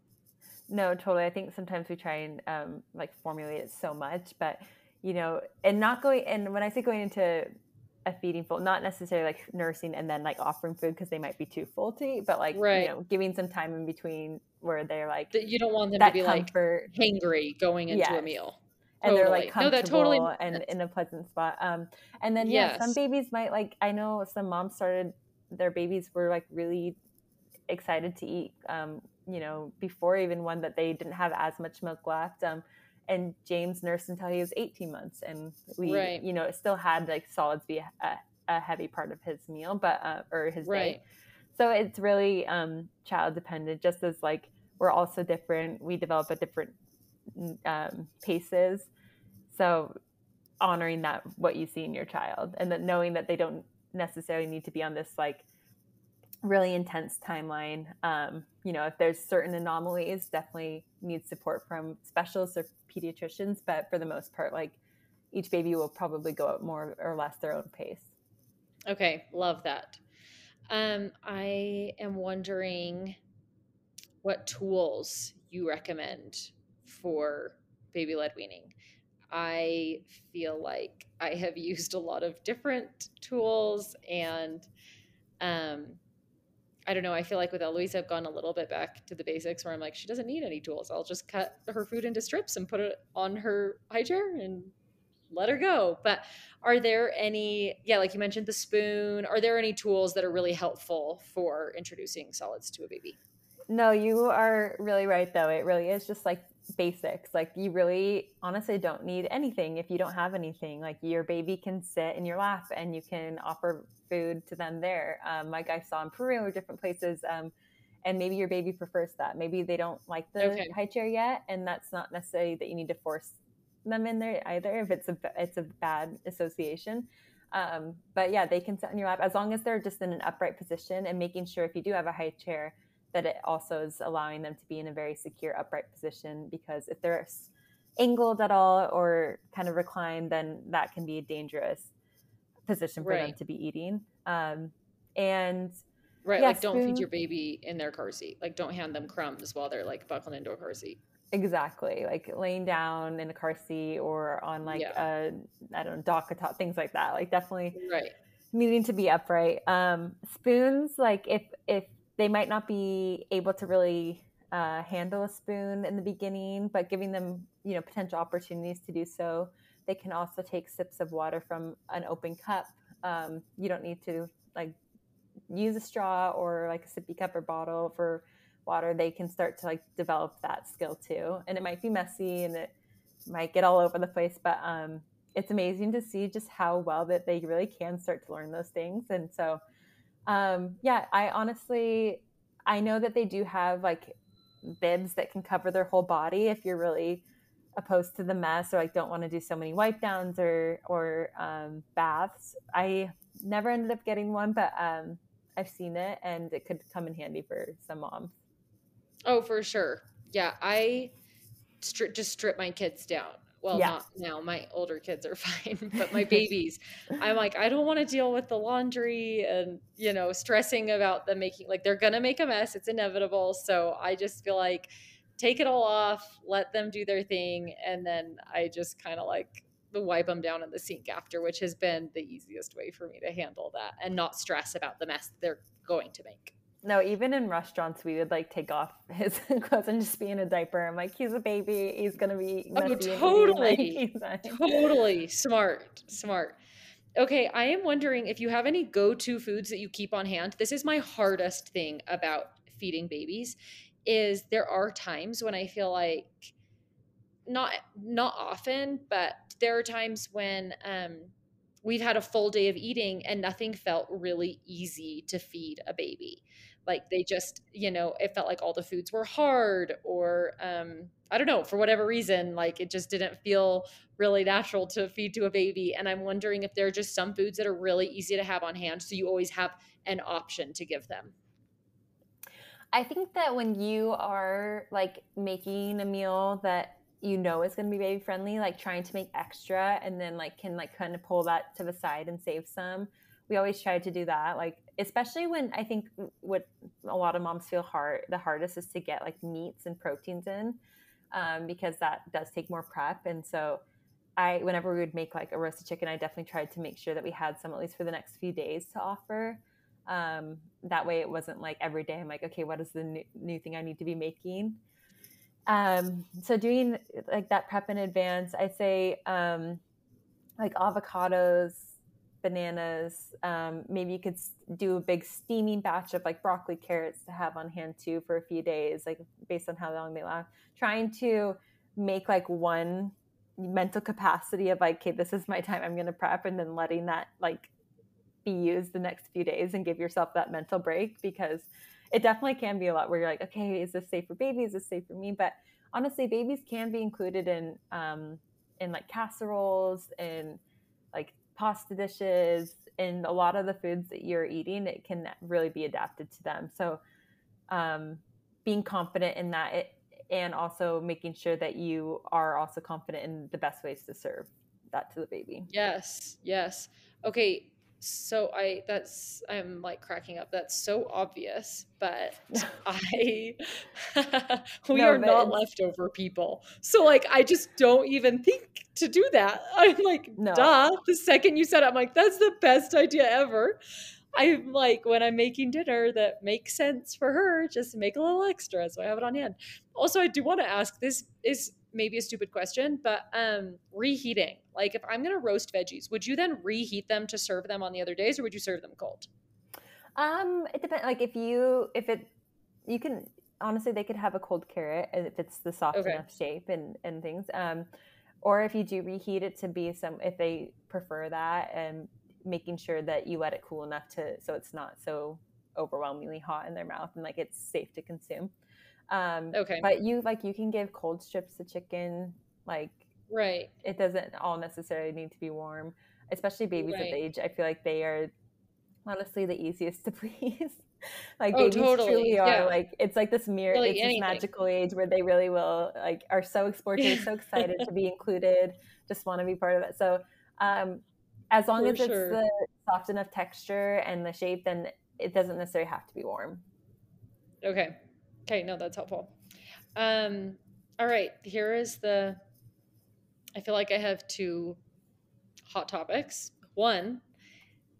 No, totally. I think sometimes we try and um, like formulate it so much, but you know, and not going. And when I say going into a feeding full, not necessarily like nursing and then like offering food because they might be too full to eat, but like Right. you know, giving some time in between where they're like you don't want them to be like comfort hangry going into a meal and they're like Totally. No, that comfortable totally and in a pleasant spot. Um, and then yeah, some babies might like. I know some moms started their babies were like really excited to eat. Um, you know, before even one that they didn't have as much milk left. Um, and James nursed until he was 18 months, and we, Right. you know, it still had like solids be a, a heavy part of his meal, but uh, or his day. So it's really um, child dependent, just as like we're also different. We develop at different um, paces. So honoring that what you see in your child and that knowing that they don't necessarily need to be on this like really intense timeline. Um, you know, if there's certain anomalies, definitely need support from specialists or pediatricians. But for the most part, like each baby will probably go at more or less their own pace. Okay, love that. Um, I am wondering what tools you recommend for baby led weaning. I feel like I have used a lot of different tools and um I don't know, I feel like with Eloise I've gone a little bit back to the basics where I'm like, she doesn't need any tools. I'll just cut her food into strips and put it on her high chair and let her go. But are there any, yeah, like you mentioned the spoon, are there any tools that are really helpful for introducing solids to a baby? No, you are really right, though. It really is just like basics. Like, you really honestly don't need anything if you don't have anything. Like, your baby can sit in your lap and you can offer food to them there. Um, like I saw in Peru or different places. Um, and maybe your baby prefers that. Maybe they don't like the Okay. high chair yet. And that's not necessarily that you need to force them in there either if it's a it's a bad association. Um, but yeah, they can sit on your lap as long as they're just in an upright position and making sure if you do have a high chair that it also is allowing them to be in a very secure upright position because if they're angled at all or kind of reclined, then that can be a dangerous position for right. them to be eating. Um, and right, yeah, like don't feed your baby in their car seat. Like don't hand them crumbs while they're like buckled into a car seat. Exactly, like laying down in a car seat or on like yeah. a I don't know dock a top, things like that. Like definitely right needing to be upright. Um, spoons, like if if they might not be able to really uh, handle a spoon in the beginning, but giving them you know potential opportunities to do so. They can also take sips of water from an open cup. Um, you don't need to like use a straw or like a sippy cup or bottle for water, they can start to like develop that skill too. And it might be messy and it might get all over the place, but um, it's amazing to see just how well that they really can start to learn those things. And so, um, yeah, I honestly, I know that they do have like bibs that can cover their whole body if you're really opposed to the mess or like don't want to do so many wipe downs or or um, baths. I never ended up getting one, but um, I've seen it and it could come in handy for some moms. Oh, for sure. Yeah, I stri- just strip my kids down. Well, yeah. not now. My older kids are fine, but my babies, I'm like, I don't want to deal with the laundry and, you know, stressing about them making, like, they're going to make a mess. It's inevitable. So I just feel like take it all off, let them do their thing. And then I just kind of like wipe them down in the sink after, which has been the easiest way for me to handle that and not stress about the mess they're going to make. No, even in restaurants, we would like take off his clothes and just be in a diaper. I'm like, he's a baby. He's gonna be oh, totally, like, totally smart, smart. Okay, I am wondering if you have any go-to foods that you keep on hand. This is my hardest thing about feeding babies. Is there are times when I feel like not not often, but there are times when um, we've had a full day of eating and nothing felt really easy to feed a baby like they just you know it felt like all the foods were hard or um i don't know for whatever reason like it just didn't feel really natural to feed to a baby. And i'm wondering if there are just some foods that are really easy to have on hand so you always have an option to give them. I think that when you are like making a meal that you know is going to be baby friendly like trying to make extra and then like can like kind of pull that to the side and save some we always try to do that like especially when i think what a lot of moms feel hard the hardest is to get like meats and proteins in um, because that does take more prep. And so i whenever we would make like a roasted chicken i definitely tried to make sure that we had some at least for the next few days to offer. Um, that way it wasn't like every day i'm like okay what is the new, new thing i need to be making? Um, so doing like that prep in advance i say um, like avocados bananas. Um, maybe you could do a big steaming batch of like broccoli, carrots to have on hand too for a few days, like based on how long they last. Trying to make like one mental capacity of like, okay, this is my time. I'm going to prep, and then letting that like be used the next few days and give yourself that mental break because it definitely can be a lot where you're like, okay, is this safe for babies? Is this safe for me? But honestly, babies can be included in um, in like casseroles and pasta dishes and a lot of the foods that you're eating it can really be adapted to them. So um, being confident in that it, and also making sure that you are also confident in the best ways to serve that to the baby. Yes yes. Okay so i that's i'm like cracking up. That's so obvious but i we no, are not leftover people. So like i just don't even think to do that. I'm like no. duh. The second you said it, i'm like that's the best idea ever. I'm like when i'm making dinner that makes sense for her just make a little extra so i have it on hand. Also i do want to ask this is maybe a stupid question, but um, reheating. Like if I'm gonna roast veggies, would you then reheat them to serve them on the other days, or would you serve them cold? Um, it depends. Like if you if it you can honestly they could have a cold carrot if it's the soft okay. enough shape and and things. Um, or if you do reheat it to be some if they prefer that and making sure that you let it cool enough to so it's not so overwhelmingly hot in their mouth and like it's safe to consume. Um, okay. But you like you can give cold strips to chicken like right. It doesn't all necessarily need to be warm, especially babies Right. of age. I feel like they are honestly the easiest to please. like Oh, babies totally, truly are yeah. like it's like this mirror Really it's this anything. magical age where they really will like are so explorative so excited to be included just want to be part of it so um as long For as it's sure. the soft enough texture and the shape then it doesn't necessarily have to be warm Okay. Okay, no, that's helpful. Um, all right, here is the I feel like I have two hot topics. One,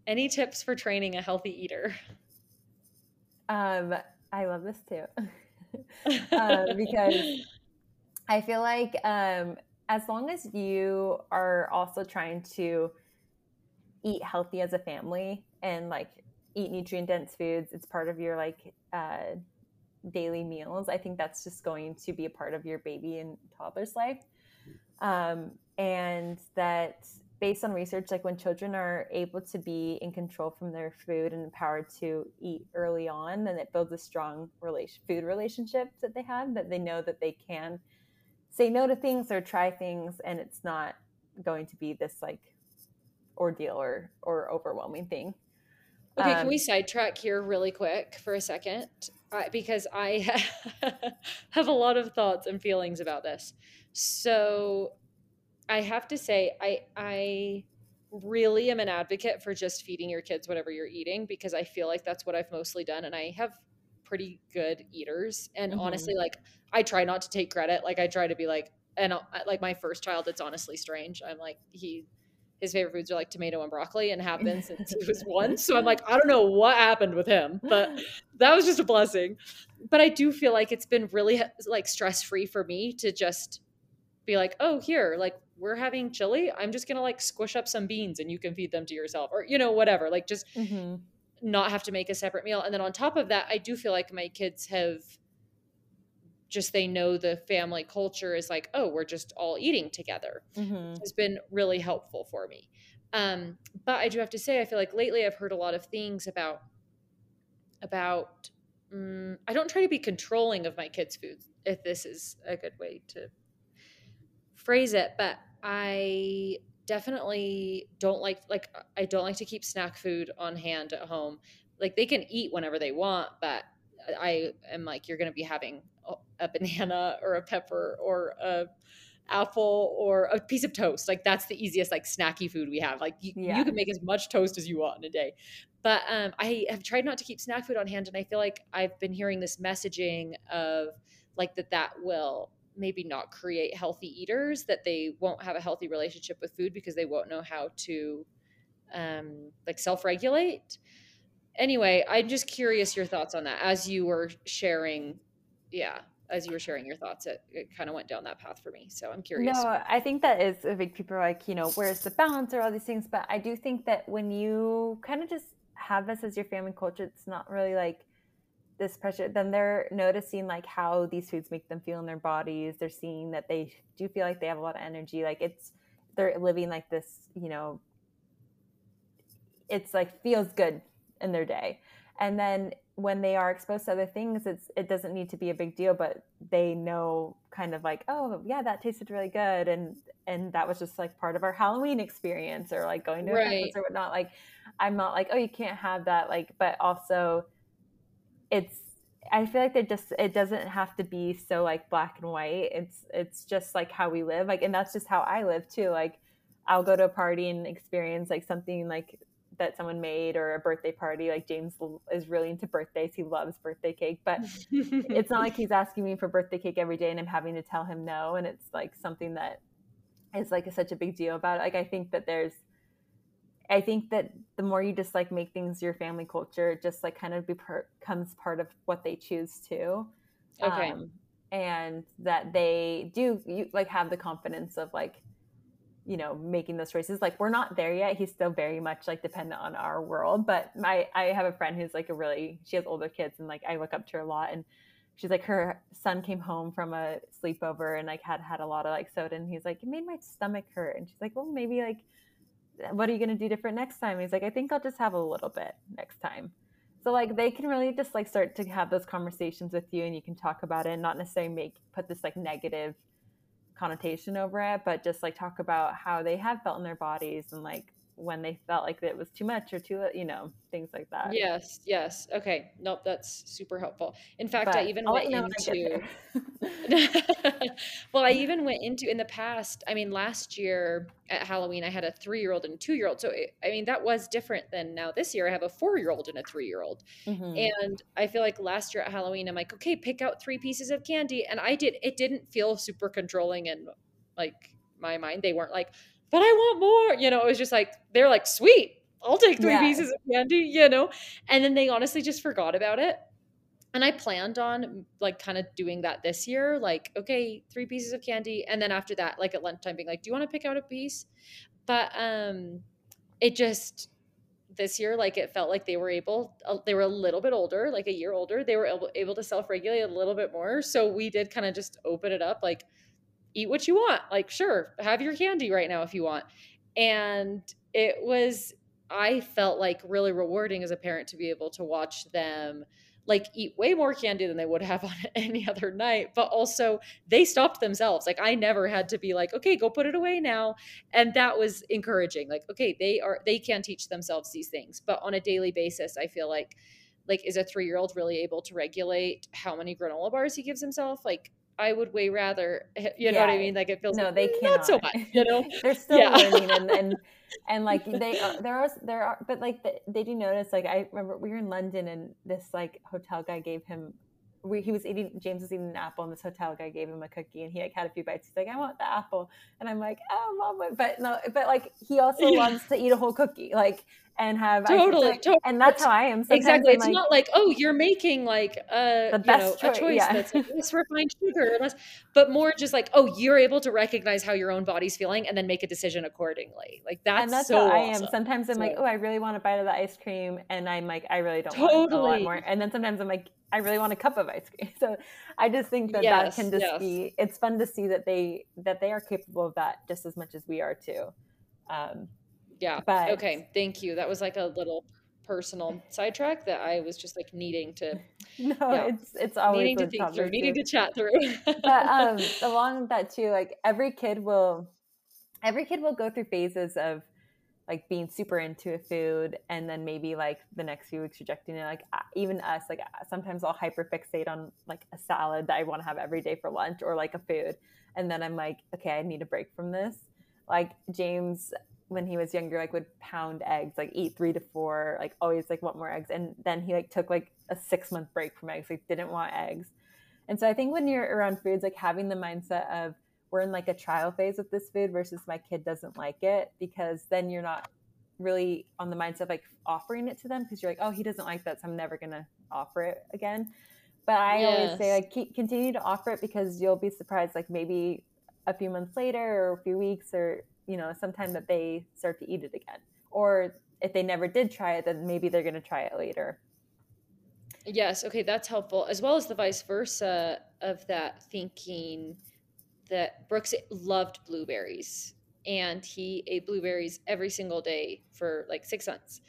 any tips for training a healthy eater? um i love this too um, because I feel like um, as long as you are also trying to eat healthy as a family and like eat nutrient dense foods, it's part of your like uh, daily meals. I think that's just going to be a part of your baby and toddler's life. Um, and that based on research, like when children are able to be in control from their food and empowered to eat early on, then it builds a strong relation, food relationship that they have, that they know that they can say no to things or try things, and it's not going to be this like ordeal or or overwhelming thing. Okay, Um, can we sidetrack here really quick for a second? Uh, because I have a lot of thoughts and feelings about this. So I have to say, I I really am an advocate for just feeding your kids whatever you're eating because I feel like that's what I've mostly done, and I have pretty good eaters. And Mhm. honestly, like I try not to take credit. Like I try to be like, and I'll- I- like my first child, it's honestly strange. I'm like he his favorite foods are like tomato and broccoli and have been since he was one. So I'm like, I don't know what happened with him, but that was just a blessing. But I do feel like it's been really like stress free for me to just be like, oh, here, like we're having chili. I'm just gonna like squish up some beans and you can feed them to yourself, or you know, whatever. Like just Mhm. not have to make a separate meal. And then on top of that, I do feel like my kids have just they know the family culture is like, oh, we're just all eating together Mhm. has been really helpful for me. Um, but I do have to say, I feel like lately I've heard a lot of things about about. mm I don't try to be controlling of my kids' food, if this is a good way to phrase it. But I definitely don't like like I don't like to keep snack food on hand at home. Like they can eat whenever they want, but I am like you're going to be having a- banana or a pepper or a apple or a piece of toast. Like that's the easiest like snacky food we have. Like you, Yeah. you can make as much toast as you want in a day. But um, I have tried not to keep snack food on hand, and I feel like I've been hearing this messaging of like that that will maybe not create healthy eaters, that they won't have a healthy relationship with food because they won't know how to um, like self regulate. Anyway, I'm just curious your thoughts on that as you were sharing. Yeah, as you were sharing your thoughts, it, it kind of went down that path for me. So I'm curious. No, I think that is a big people are like, you know, where's the balance or all these things. But I do think that when you kind of just have this as your family culture, it's not really like this pressure, then they're noticing like how these foods make them feel in their bodies. They're seeing that they do feel like they have a lot of energy. Like it's, they're living like this, you know, it's like feels good in their day. And then when they are exposed to other things, it's it doesn't need to be a big deal, but they know kind of like, oh yeah, that tasted really good, and and that was just like part of our Halloween experience, or like going to a Right. campus or whatnot. Like, I'm not like, oh, you can't have that. Like, but also, it's I feel like they just it doesn't have to be so like black and white. It's it's just like how we live. Like, and that's just how I live too. Like, I'll go to a party and experience like something like that someone made or a birthday party. Like James is really into birthdays. He loves birthday cake, but it's not like he's asking me for birthday cake every day and I'm having to tell him no. And it's like something that is like such a big deal about it. Like I think that there's, I think that the more you just like make things your family culture, it just like kind of becomes part of what they choose to. okay. Um, and that they do you like have the confidence of like you know making those choices like we're not there yet. He's still very much like dependent on our world but my i have a friend who's like a really she has older kids and like i look up to her a lot and she's like her son came home from a sleepover and like had had a lot of like soda and he's like it made my stomach hurt. And she's like well maybe like what are you going to do different next time? He's like i think i'll just have a little bit next time. So like they can really just like start to have those conversations with you and you can talk about it and not necessarily make put this like negative connotation over it, but just like talk about how they have felt in their bodies and like when they felt like it was too much or too, you know, things like that. Yes, yes. Okay. Nope, that's super helpful. In fact, but I even I'll went into Well, I even went into in the past, I mean last year at Halloween I had a 3-year-old and a 2-year-old. So it, I mean that was different than now this year I have a 4-year-old and a 3-year-old. Mm-hmm. And I feel like last year at Halloween I'm like, "Okay, pick out 3 pieces of candy." And I did it didn't feel super controlling and like my mind. They weren't like, but I want more. You know, it was just like, they're like, sweet, I'll take three pieces of candy, you know? And then they honestly just forgot about it. And I planned on like kind of doing that this year, like, okay, three pieces of candy. And then after that, like at lunchtime, being like, do you want to pick out a piece? But um it just this year like it felt like they were able they were a little bit older like a year older they were able, able to self-regulate a little bit more so we did kind of just open it up like eat what you want. Like, sure, have your candy right now if you want. And it was, I felt like really rewarding as a parent to be able to watch them like eat way more candy than they would have on any other night but also they stopped themselves like i never had to be like okay go put it away now and that was encouraging like okay they are they can teach themselves these things but on a daily basis i feel like like is a 3-year-old really able to regulate how many granola bars he gives himself like I would way rather, eh, you yeah. know what I mean? Like it feels no, they cannot. not so much, you know. They're still yeah. learning, and, and and like they are, there are there are, but like the, did you notice? Like I remember we were in London, and this like hotel guy gave him. We, he was eating. James was eating an apple, and this hotel guy gave him a cookie, and he like had a few bites. He's like, "I want the apple," and I'm like, "Oh, mom," but no, but like he also yeah. loves to eat a whole cookie. Like and have totally, totally. and that's how I am. Sometimes exactly. I'm it's like, not like oh, you're making like a the best know, choice, a choice yeah. that's like less refined sugar, less, but more just like oh, you're able to recognize how your own body's feeling and then make a decision accordingly. Like that's, and that's so how I am. Sometimes I'm so. like oh, I really want a bite of the ice cream, and I'm like I really don't totally. want a lot more. And then sometimes I'm like I really want a cup of ice cream. So I just think that yes, that can just yes. be. It's fun to see that they that they are capable of that just as much as we are too. Um, yeah. But okay, thank you. That was like a little personal sidetrack that I was just like needing to. No, yeah, it's it's always needing to think through, needing to chat through. but um, along that too, like every kid will, every kid will go through phases of like being super into a food and then maybe like the next few weeks rejecting it like even us like sometimes i'll hyper fixate on like a salad that i want to have every day for lunch or like a food and then i'm like okay i need a break from this like james when he was younger like would pound eggs like eat three to four like always like want more eggs. And then he like took like a six month break from eggs like didn't want eggs. And so i think when you're around foods like having the mindset of we're in like a trial phase with this food versus my kid doesn't like it because then you're not really on the mindset of like offering it to them because you're like oh he doesn't like that so i'm never gonna offer it again. But i yes. always say like keep, continue to offer it because you'll be surprised like maybe a few months later or a few weeks or you know sometime that they start to eat it again. Or if they never did try it then maybe they're going to try it later. Yes okay that's helpful as well as the vice versa of that thinking that brooks loved blueberries and he ate blueberries every single day for like six months.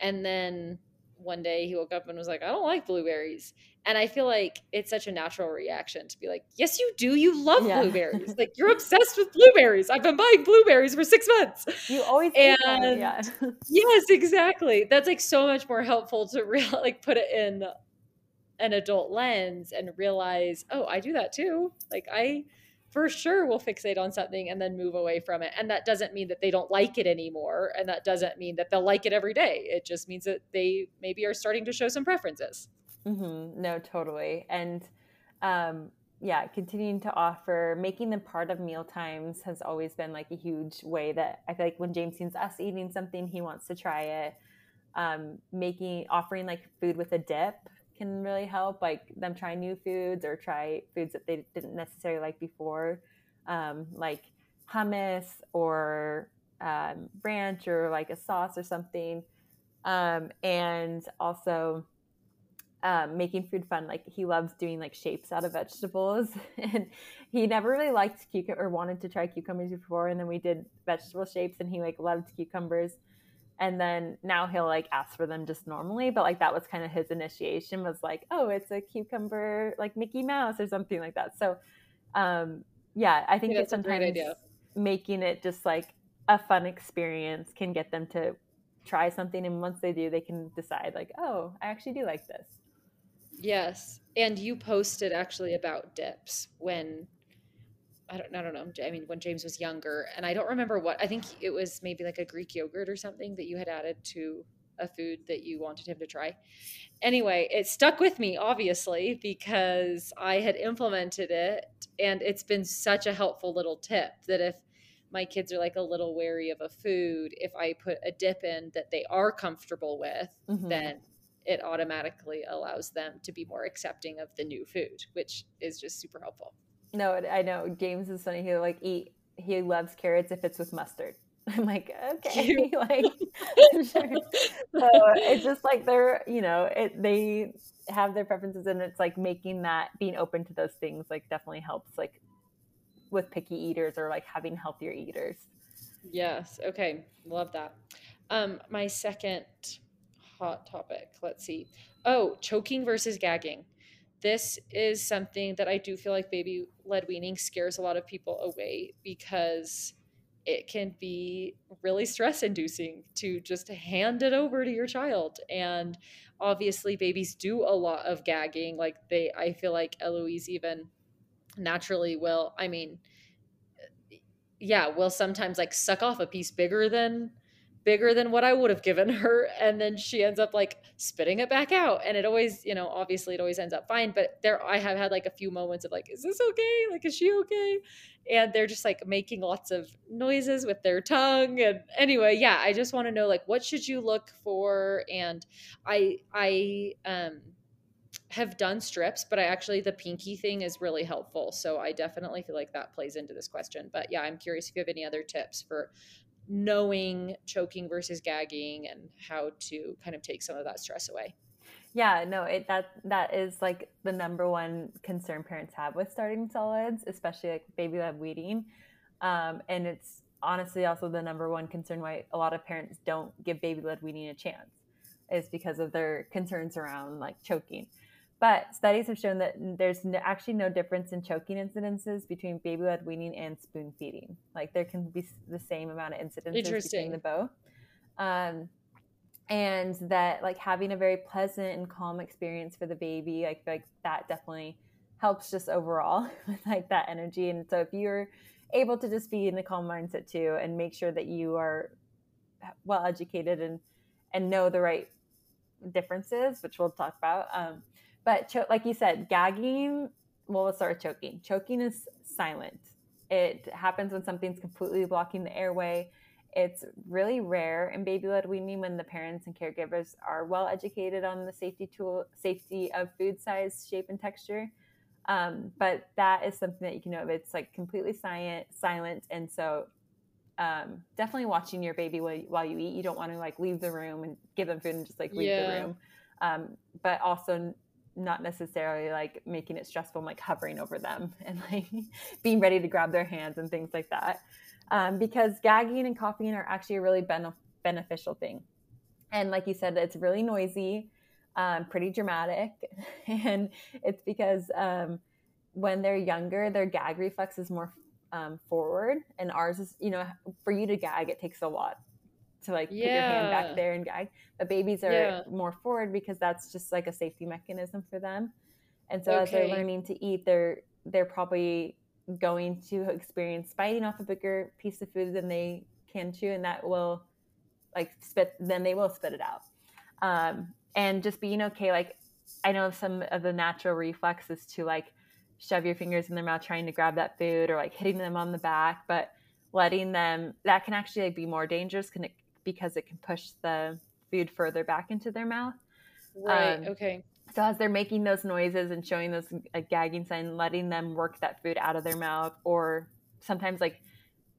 And then one day he woke up and was like, I don't like blueberries. And I feel like it's such a natural reaction to be like, Yes, you do. You love yeah. blueberries. like you're obsessed with blueberries. I've been buying blueberries for six months. You always and yeah. yes, exactly. That's like so much more helpful to real like put it in an adult lens and realize, oh, I do that too. Like I for sure will fixate on something and then move away from it. And that doesn't mean that they don't like it anymore. And that doesn't mean that they'll like it every day. It just means that they maybe are starting to show some preferences. Mm-hmm. No, totally. And um, yeah, continuing to offer, making them part of meal times has always been like a huge way that I feel like when James sees us eating something, he wants to try it. Um, making, offering like food with a dip can really help, like them try new foods or try foods that they didn't necessarily like before, um, like hummus or um, ranch or like a sauce or something. Um, and also um, making food fun. Like he loves doing like shapes out of vegetables, and he never really liked cucumber or wanted to try cucumbers before. And then we did vegetable shapes, and he like loved cucumbers and then now he'll like ask for them just normally but like that was kind of his initiation was like oh it's a cucumber like mickey mouse or something like that so um yeah, I think Yeah, a sometimes making it just like a fun experience can get them to try something, and once they do, they can decide like, oh, I actually do like this. Yes. And you posted actually about dips when I don't I don't know. I mean when James was younger and I don't remember what I think it was maybe like a Greek yogurt or something that you had added to a food that you wanted him to try. Anyway, it stuck with me obviously because I had implemented it and it's been such a helpful little tip that if my kids are like a little wary of a food, if I put a dip in that they are comfortable with, Mhm. then it automatically allows them to be more accepting of the new food, which is just super helpful. No, I know James is funny. He'll like eat. He loves carrots if it's with mustard. I'm like, okay, like sure. So it's just like they're, you know, it they have their preferences, and it's like making that being open to those things like definitely helps, like with picky eaters or like having healthier eaters. Yes. Okay. Love that. Um, my second hot topic. Let's see. Oh, choking versus gagging. This is something that I do feel like baby led weaning scares a lot of people away because it can be really stress inducing to just hand it over to your child. And obviously, babies do a lot of gagging. Like, they, I feel like Eloise even naturally will. I mean, yeah, will sometimes like suck off a piece bigger than bigger than what I would have given her and then she ends up like spitting it back out and it always, you know, obviously it always ends up fine, but there I have had like a few moments of like is this okay? Like is she okay? And they're just like making lots of noises with their tongue and anyway, yeah, I just want to know like what should you look for and I I um have done strips, but I actually the pinky thing is really helpful. So I definitely feel like that plays into this question. But yeah, I'm curious if you have any other tips for knowing choking versus gagging and how to kind of take some of that stress away. Yeah, no, it that that is like the number one concern parents have with starting solids, especially like baby led weaning, um, and it's honestly also the number one concern why a lot of parents don't give baby led weaning a chance, is because of their concerns around like choking. But studies have shown that there's no, actually no difference in choking incidences between baby led weaning and spoon feeding. Like there can be the same amount of incidences between the both. Um, and that like having a very pleasant and calm experience for the baby like like that definitely helps just overall with like that energy and so if you're able to just be in a calm mindset too and make sure that you are well educated and and know the right differences which we'll talk about um but cho- like you said gagging well let's start with choking choking is silent it happens when something's completely blocking the airway it's really rare in baby led weaning when the parents and caregivers are well educated on the safety tool safety of food size, shape, and texture. Um, but that is something that you can know. if It's like completely silent, silent, and so um, definitely watching your baby while, while you eat. You don't want to like leave the room and give them food and just like leave Yeah. the room. Um, but also not necessarily like making it stressful, like hovering over them and like being ready to grab their hands and things like that. Um, because gagging and coughing are actually a really bene- beneficial thing. And like you said, it's really noisy, um, pretty dramatic, and it's because um, when they're younger, their gag reflex is more um, forward, and ours is, you know, for you to gag, it takes a lot to like put your hand back there and gag. But babies are Yeah. more forward because that's just like a safety mechanism for them. And so as they're learning to eat, they're they're probably going to experience biting off a bigger piece of food than they can chew, and that will like spit. Then they will spit it out. Um, and just being okay. Like I know some of the natural reflexes to like shove your fingers in their mouth, trying to grab that food, or like hitting them on the back, but letting them that can actually like, be more dangerous can it, because it can push the food further back into their mouth. Right. Um, okay. So as they're making those noises and showing those a gagging sign, letting them work that food out of their mouth, or sometimes like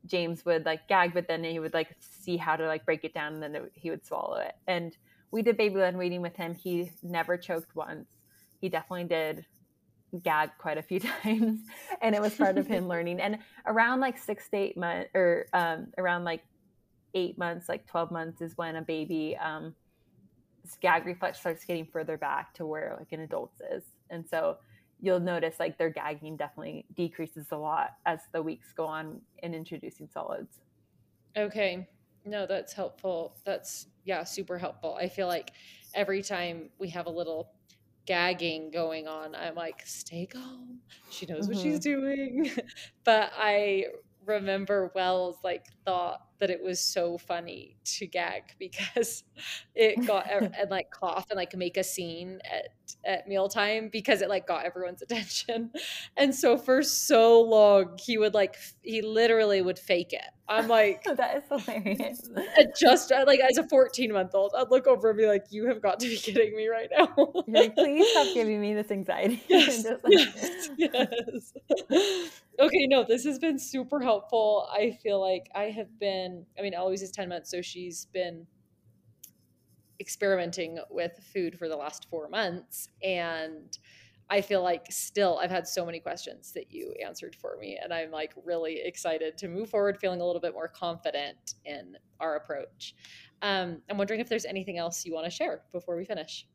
James would like gag, but then he would like see how to like break it down, and then it, he would swallow it. And we did baby led weaning with him. He never choked once. He definitely did gag quite a few times, and it was part of him learning. And around like six to eight months, or um, around like eight months, like twelve months, is when a baby um, gag reflex starts getting further back to where like an adult's is and so you'll notice like their gagging definitely decreases a lot as the weeks go on in introducing solids. Okay. No, that's helpful. That's yeah, super helpful. I feel like every time we have a little gagging going on, I'm like, stay calm. She knows what mm-hmm. she's doing. but I remember Wells like thought that it was so funny to gag because it got and like cough and like make a scene at at mealtime because it like got everyone's attention. And so for so long he would like he literally would fake it. I'm like that is hilarious. Just like as a 14 month old, I'd look over and be like, "You have got to be kidding me right now." like, please stop giving me this anxiety. Yes, like... yes, yes. okay, no, this has been super helpful. I feel like I have been. I mean, Eloise is 10 months, so she's been experimenting with food for the last four months and I feel like still I've had so many questions that you answered for me and I'm like really excited to move forward feeling a little bit more confident in our approach. Um, I'm wondering if there's anything else you want to share before we finish.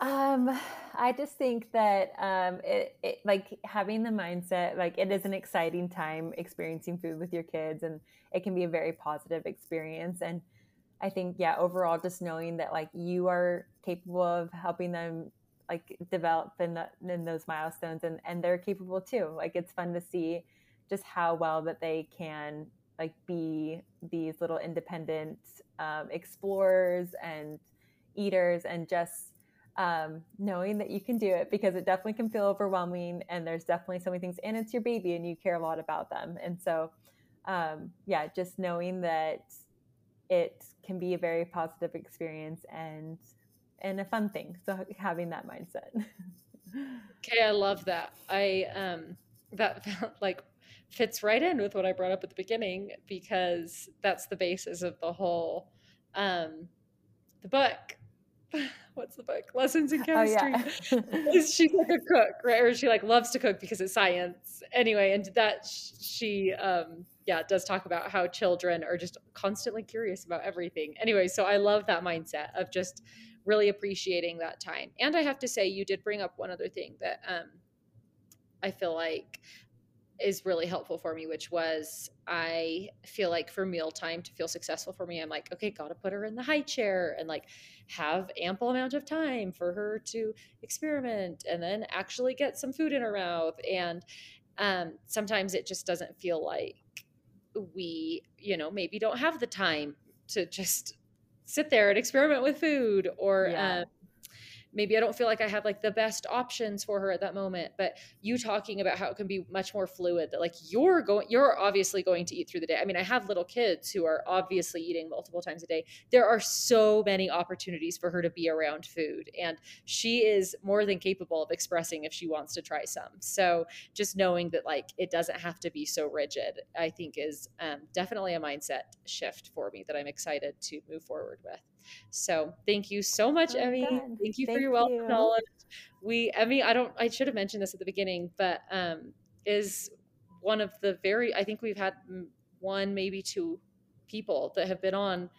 Um, I just think that um, it, it like having the mindset like it is an exciting time experiencing food with your kids and it can be a very positive experience and I think, yeah, overall, just knowing that like you are capable of helping them like develop in, the, in those milestones and, and they're capable too. Like it's fun to see just how well that they can like be these little independent um, explorers and eaters and just um, knowing that you can do it because it definitely can feel overwhelming and there's definitely so many things and it's your baby and you care a lot about them and so um, yeah just knowing that it can be a very positive experience and and a fun thing. So having that mindset. okay, I love that. I um that like fits right in with what I brought up at the beginning because that's the basis of the whole um the book. What's the book? Lessons in Chemistry. Oh, yeah. She's like a cook, right? Or she like loves to cook because it's science. Anyway, and that she um yeah, does talk about how children are just constantly curious about everything. Anyway, so I love that mindset of just really appreciating that time. And I have to say, you did bring up one other thing that um, I feel like is really helpful for me, which was I feel like for mealtime to feel successful for me, I'm like, okay, gotta put her in the high chair and like have ample amount of time for her to experiment and then actually get some food in her mouth. And um, sometimes it just doesn't feel like we, you know, maybe don't have the time to just sit there and experiment with food or yeah. um, maybe I don't feel like I have like the best options for her at that moment. But you talking about how it can be much more fluid that like you're going, you're obviously going to eat through the day. I mean, I have little kids who are obviously eating multiple times a day. There are so many opportunities for her to be around food, and she is more than capable of expressing if she wants to try some. So just knowing that like it doesn't have to be so rigid, I think is um, definitely a mindset shift for me that I'm excited to move forward with. So thank you so much, oh, Emmy. Thank you thank for your wealth of knowledge. We, Emmy, I don't, I should have mentioned this at the beginning, but um, is one of the very, I think we've had one, maybe two people that have been on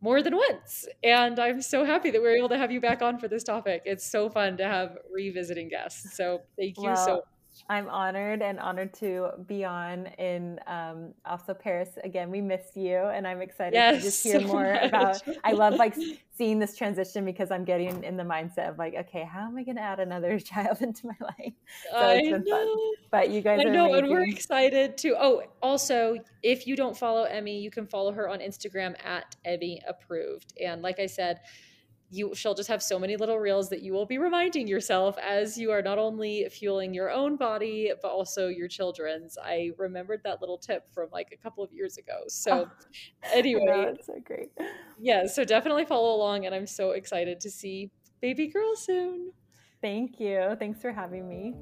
more than once. And I'm so happy that we are able to have you back on for this topic. It's so fun to have revisiting guests. So thank you well, so I'm honored and honored to be on in um, also Paris again. We missed you, and I'm excited yes, to just hear so more much. about. I love like seeing this transition because I'm getting in the mindset of like, okay, how am I going to add another child into my life? So I it's been know. fun. But you guys, I know, amazing. and we're excited to. Oh, also, if you don't follow Emmy, you can follow her on Instagram at Emmy Approved. And like I said you she'll just have so many little reels that you will be reminding yourself as you are not only fueling your own body but also your children's. I remembered that little tip from like a couple of years ago. So oh, anyway that's so great. Yeah so definitely follow along and i'm so excited to see baby girl soon. Thank you. Thanks for having me